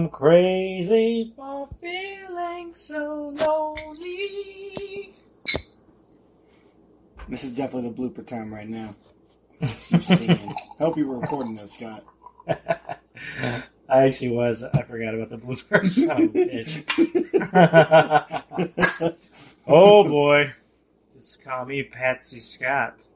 I'm crazy for feeling so lonely. This is definitely the blooper time right now. I hope you were recording that, Scott. I actually was. I forgot about the blooper. Son of a bitch. oh boy. Just call me Patsy Scott.